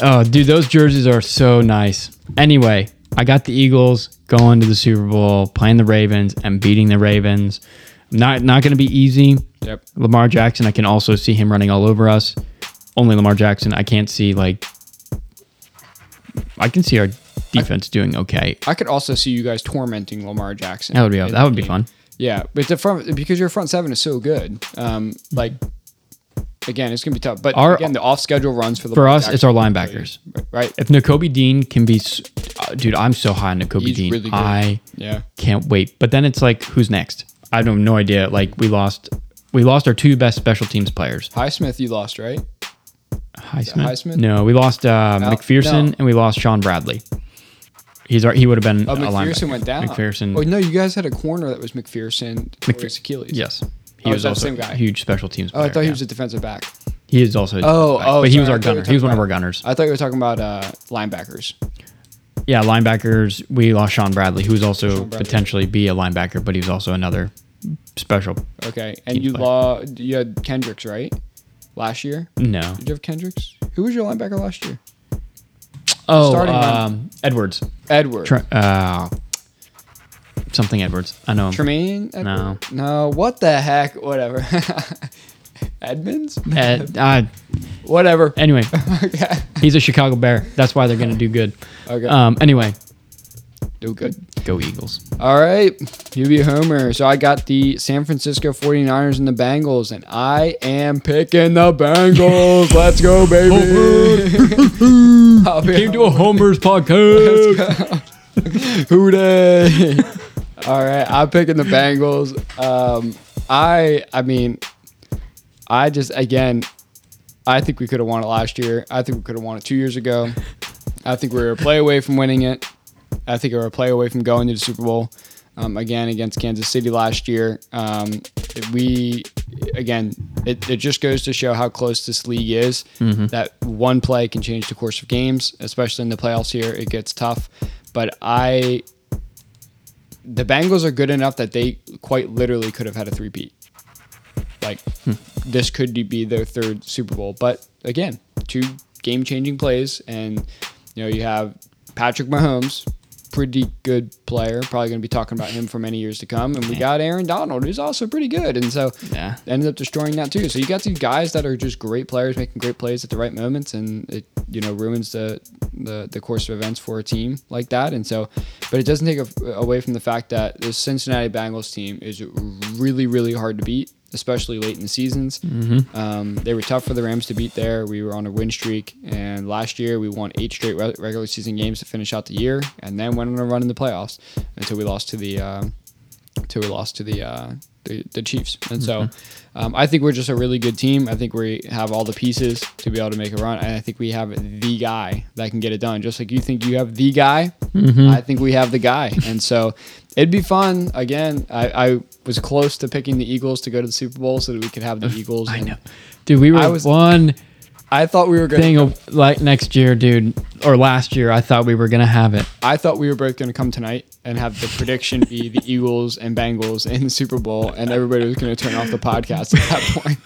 oh, dude, those jerseys are so nice. Anyway, I got the Eagles going to the Super Bowl, playing the Ravens and beating the Ravens. Not not going to be easy. Yep. Lamar Jackson, I can also see him running all over us. Only Lamar Jackson. I can't see like. I can see our defense doing okay. I could also see you guys tormenting Lamar Jackson. That would be that would be fun. Yeah, but the front because your front seven is so good. Um, like again, it's gonna be tough. But Our- again, the off schedule runs for the For us, it's our linebackers. right? If Nakobe Dean can be, uh, dude, I'm so high on Nakobe He's Dean. really good. I Yeah, can't wait. But then it's like, who's next? I have no idea. Like we lost, we lost our two best special teams players. Highsmith, you lost, right? Highsmith. Highsmith? No, we lost uh, McPhearson no. and we lost Shaun Bradley. He's our, he would have been Oh, a McPhearson went down. McPhearson. Oh no, you guys had a corner that was McPhearson. McPhearson Achilles. Yes, he Oh, was is that the also same guy? a huge special teams. Oh, I thought he yeah. was a defensive back. He is also. a Oh, back, oh, but he was our I thought you were gunner. He was one of our gunners. I thought you were talking about uh, linebackers. Yeah, linebackers. We lost Shaun Bradley, who was also Shaun Bradley. potentially be a linebacker, but he was also another special. Okay, and Teams you player. lost. You had Kendricks, right? Last year, No. did you have Kendricks? Who was your linebacker last year? Oh, Starting um, Edwards. Edward. Tre- uh, something Edwards. I know him. Tremaine? No. Edward? No. What the heck? Whatever. Edmonds? Ed, uh, Whatever. anyway, okay. he's a Chicago Bear. That's why they're going to do good. Okay. Um, anyway, Do good. go Eagles. All right, you be a homer. So I got the San Francisco 49ers and the Bengals, and I am picking the Bengals. Let's go, baby. I'll Came to a Homer's podcast. Who Dey? All right, I'm picking the Bengals. Um, I, I mean, I just again, I think we could have won it last year. I think we could have won it two years ago. I think we were a play away from winning it. I think we were a play away from going to the Super Bowl. Um, again against Kansas City last year. Um, we again, it, it just goes to show how close this league is. That one play can change the course of games, especially in the playoffs. Here, it gets tough. But I, the Bengals are good enough that they quite literally could have had a three-peat. Like hmm. this could be their third Super Bowl. But again, two game-changing plays, and you know you have Patrick Mahomes, pretty good player. Probably going to be talking about him for many years to come. And we got Aaron Donald, who's also pretty good, and so Yeah. ended up destroying that too. So you got these guys that are just great players, making great plays at the right moments, and it you know ruins the the, the course of events for a team like that. And so, but it doesn't take a, away from the fact that the Cincinnati Bengals team is really really hard to beat, especially late in the seasons. Um, they were tough for the Rams to beat there. We were on a win streak, and last year we won eight straight re- regular season games to finish out the year, and then went on a run in the playoffs until we lost to the. Um, until we lost to the uh, the, the Chiefs. And so um, I think we're just a really good team. I think we have all the pieces to be able to make a run. And I think we have the guy that can get it done. Just like you think you have the guy, I think we have the guy. And so it'd be fun. Again, I, I was close to picking the Eagles to go to the Super Bowl so that we could have the Eagles. I know. Dude, we were I was- one I thought we were going thing to. of- like next year, dude, or last year. I thought we were gonna have it. I thought we were both going to come tonight and have the prediction be the Eagles and Bengals in the Super Bowl, and everybody was going to turn off the podcast at that point.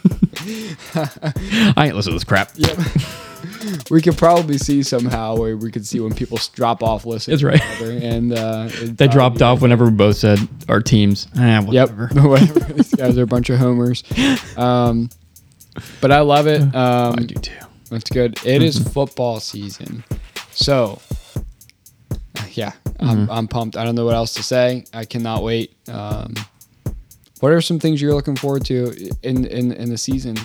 I ain't listen to this crap. Yep. we could probably see somehow where we could see when people drop off listening. That's right. And uh, They dropped off whenever we both said our teams. Eh, Yep. whatever. Whatever. These guys are a bunch of homers. Um, but I love it. Um, I do too. That's good. It is football season. So, yeah, I'm, I'm pumped. I don't know what else to say. I cannot wait. Um, what are some things you're looking forward to in in, in the season?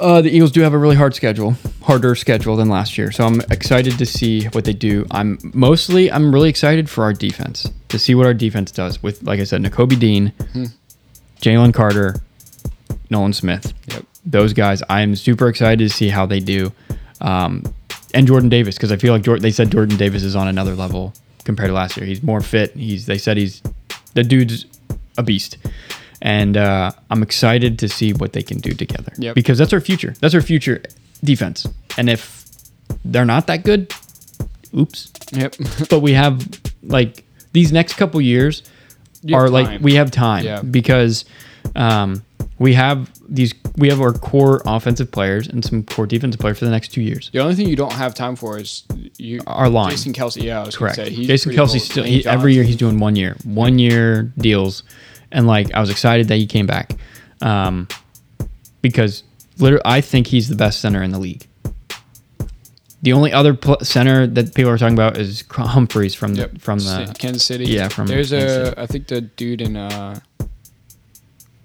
Uh, the Eagles do have a really hard schedule, harder schedule than last year. So I'm excited to see what they do. I'm mostly I'm really excited for our defense to see what our defense does with, like I said, Nakobe Dean, Jalen Carter, Nolan Smith. Yep. Those guys, I'm super excited to see how they do, um, and Jordan Davis because I feel like Jordan, they said Jordan Davis is on another level compared to last year. He's more fit. He's they said he's the dude's a beast. And uh, I'm excited to see what they can do together Yep. because that's our future. That's our future defense. And if they're not that good, oops. Yep. But we have like these next couple years You are like we have time Yeah. because um, we have these we have our core offensive players and some core defensive players for the next two years. The only thing you don't have time for is you. Our line. Jason Kelce. Yeah, I was Correct. Say, he's Jason Kelce still he, every year he's doing one year, one year deals, and like I was excited that he came back, um, because literally I think he's the best center in the league. The only other pl- center that people are talking about is Humphreys from the, Yep. from the Kansas City. yeah, from there's Kansas a City. I think the dude in uh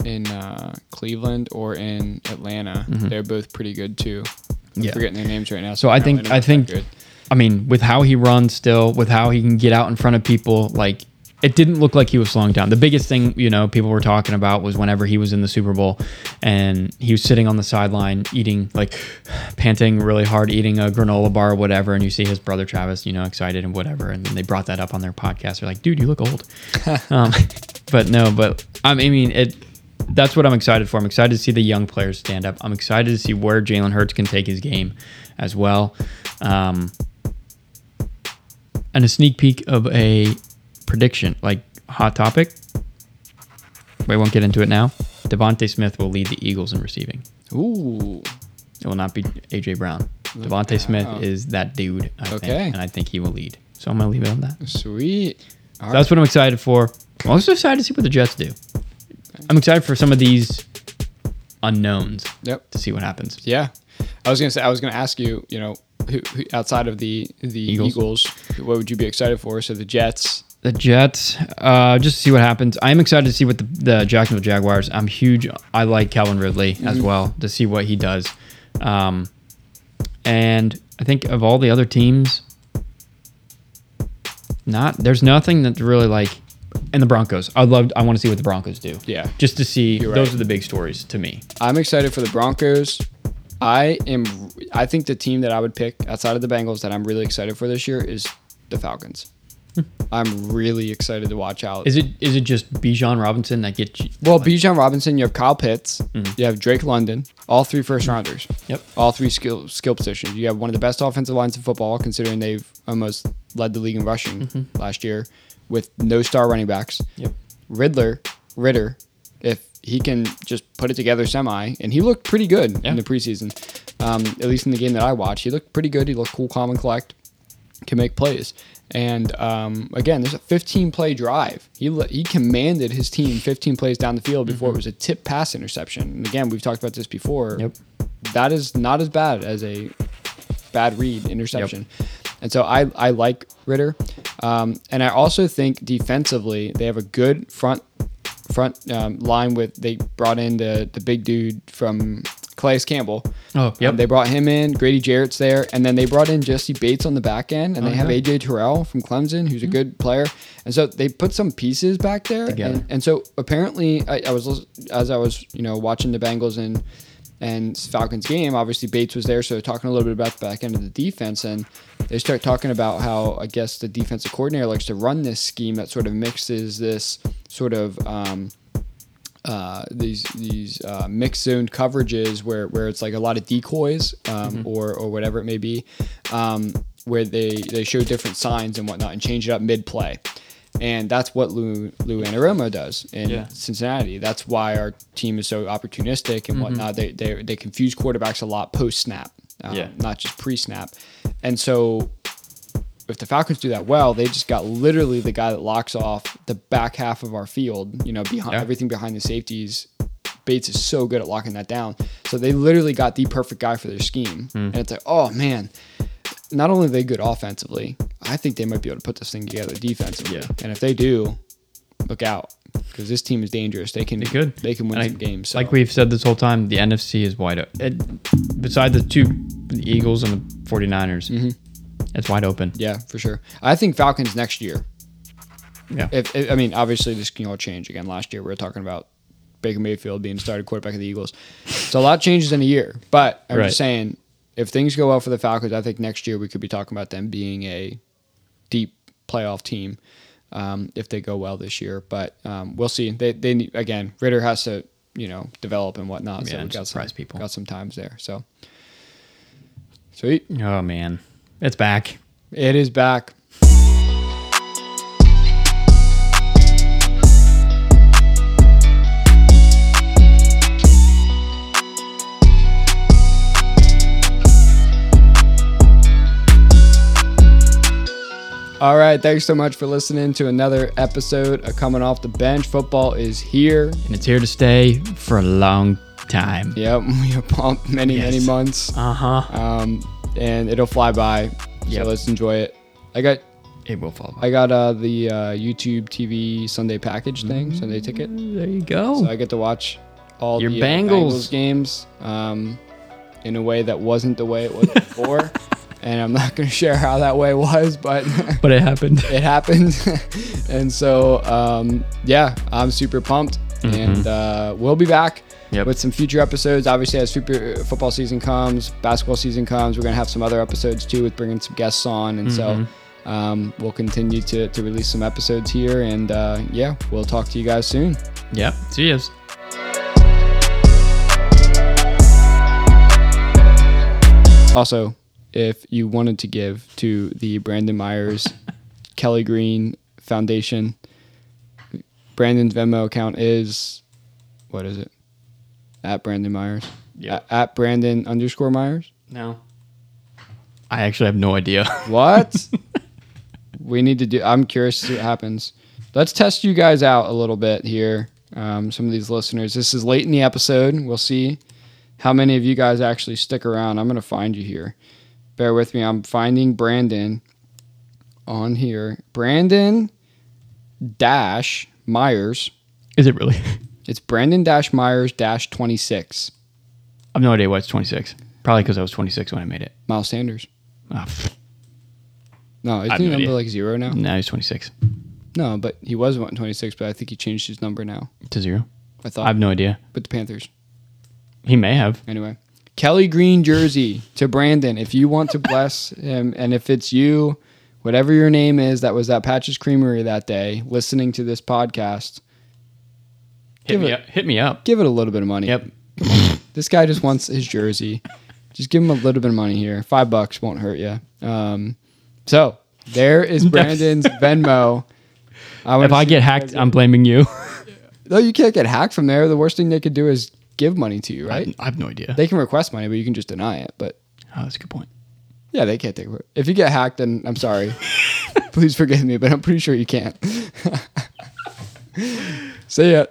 in uh Cleveland or in Atlanta. They're both pretty good too. I'm Mm-hmm. Yeah. forgetting their names right now. So I think I think. I mean with how he runs still, with how he can get out in front of people, like it didn't look like he was slowing down. The biggest thing, you know, people were talking about was whenever he was in the Super Bowl and he was sitting on the sideline eating like panting really hard, eating a granola bar or whatever, and you see his brother Travis, you know, excited and whatever, and then they brought that up on their podcast. They're like, dude, you look old. um, but no, but I mean it that's what I'm excited for. I'm excited to see the young players stand up. I'm excited to see where Jalen Hurts can take his game as well. Um, and a sneak peek of a prediction, like hot topic. We won't get into it now. DeVonta Smith will lead the Eagles in receiving. Ooh. It will not be AJ Brown. DeVonta Smith is that dude, I think, Okay. and I think he will lead. So I'm gonna leave it on that. Sweet. All That's what I'm excited for. I'm also excited to see what the Jets do. I'm excited for some of these unknowns Yep. to see what happens. Yeah. I was gonna say I was gonna ask you, you know, who, who, outside of the the Eagles. Eagles. what would you be excited for? So the Jets. The Jets, uh, just to see what happens. I'm excited to see what the, the Jacksonville Jaguars. I'm huge. I like Calvin Ridley as well to see what he does. Um, and I think of all the other teams, not there's nothing that's really like. And the Broncos, I'd love. I want to see what the Broncos do. Yeah. just to see. You're Those are the big stories to me. I'm excited for the Broncos. I am. I think the team that I would pick outside of the Bengals that I'm really excited for this year is the Falcons. Hmm. I'm really excited to watch out. Is it is it just Bijan Robinson that gets you? Well, Bijan Robinson, you have Kyle Pitts, mm-hmm. you have Drake London, all three first rounders. Yep. All three skill skill positions. You have one of the best offensive lines in football, considering they've almost led the league in rushing mm-hmm. last year, with no star running backs. Yep. Riddler, Ridder, if he can just put it together semi, and he looked pretty good Yeah. in the preseason. Um, at least in the game that I watched, he looked pretty good. He looked cool, calm, and collect. Can make plays. And um, again, there's a 15 play drive. He he commanded his team 15 plays down the field before it was a tip pass interception. And again, we've talked about this before. Yep. That is not as bad as a bad read interception. And so I, I like Ridder. Um, and I also think defensively, they have a good front front um, line with they brought in the, the big dude from Calais Campbell. Oh, yep. Um, they brought him in. Grady Jarrett's there, and then they brought in Jessie Bates on the back end, and they have Okay. AJ Terrell from Clemson, who's a good player. And so they put some pieces back there, Together. and, and so apparently, I, I was as I was you know watching the Bengals and and Falcons game. Obviously, Bates was there, so talking a little bit about the back end of the defense, and they start talking about how I guess the defensive coordinator likes to run this scheme that sort of mixes this sort of. Um, uh, these these uh, mixed zone coverages where, where it's like a lot of decoys um, or or whatever it may be, um, where they they show different signs and whatnot and change it up mid play, and that's what Lou Lou Anarumo does in Yeah. Cincinnati. That's why our team is so opportunistic and whatnot. They they they confuse quarterbacks a lot post snap, um, Yeah. not just pre snap, and so if the Falcons do that well, they just got literally the guy that locks off the back half of our field, you know, behind Yeah. everything behind the safeties. Bates is so good at locking that down. So they literally got the perfect guy for their scheme. Hmm. And it's like, oh man, not only are they good offensively, I think they might be able to put this thing together defensively. Yeah. And if they do, look out. Because this team is dangerous. They can They could. They can win I- games. So. Like we've said this whole time, the NFC is wide open. Beside the two, the Eagles and the 49ers, Mm-hmm. it's wide open. yeah, for sure. I think Falcons next year. Yeah. if, if- I mean, obviously this can all change again. Last year we were talking about Baker Mayfield being started quarterback of the Eagles, so a lot changes in a year. But I'm Right. just saying, if things go well for the Falcons, I think next year we could be talking about them being a deep playoff team um, if they go well this year. But um, we'll see. They they need, again Ridder has to you know develop and whatnot. Yeah, so we got surprise some, people. Got some times there. So sweet. Oh man, it's back. It is back. All right, thanks so much for listening to another episode of Coming Off the Bench. Football is here. And it's here to stay for a long time. Yep, we are pumped many, many months, Uh huh. um, and it'll fly by. Yep. So let's enjoy it. I got It will fall. I got uh, the uh, YouTube TV Sunday package thing, Sunday ticket. There you go. So I get to watch all Your the uh, Bengals. games um, in a way that wasn't the way it was before. and I'm not going to share how that way was, but but it happened. it happened. and so, um, yeah, I'm super pumped. And uh, we'll be back Mm-hmm. Yep. with some future episodes. Obviously, as super football season comes, basketball season comes, we're going to have some other episodes too with bringing some guests on. And Mm-hmm. so um, we'll continue to, to release some episodes here. And uh, yeah, we'll talk to you guys soon. Yep. See you. Also, if you wanted to give to the Brandon Myers Kelly Green Foundation, Brandon's Venmo account is what is it? At Brandon Myers. Yeah. At Brandon underscore Myers. No. I actually have no idea. What? we need to do. I'm curious to see what happens. Let's test you guys out a little bit here. Um, some of these listeners. This is late in the episode. We'll see how many of you guys actually stick around. I'm going to find you here. Bear with me. I'm finding Brandon on here. Brandon dash Myers. Is it really? It's Brandon dash Myers dash 26. I have no idea why it's 26. Probably because I was 26 when I made it. Miles Sanders. Oh, No, isn't have no number idea. like zero now? no, he's 26 No, but he was 26, but I think he changed his number now. to zero. I thought I have no idea. with the Panthers. He may have. Anyway, Kelly Green jersey to Brandon. If you want to bless him, and if it's you, whatever your name is, that was at Patches Creamery that day, listening to this podcast, Hit me it- up. Hit me up. give it a little bit of money. Yep. This guy just wants his jersey. Just give him a little bit of money here. Five bucks won't hurt you. Um, so there is Brandon's Venmo. I If I get hacked, I'm blaming you. no, you can't get hacked from there. The worst thing they could do is give money to you, right? I have no idea. They can request money, but you can just deny it. But oh, that's a good point. Yeah, they can't take it. If you get hacked, then I'm sorry. Please forgive me, but I'm pretty sure you can't. See ya.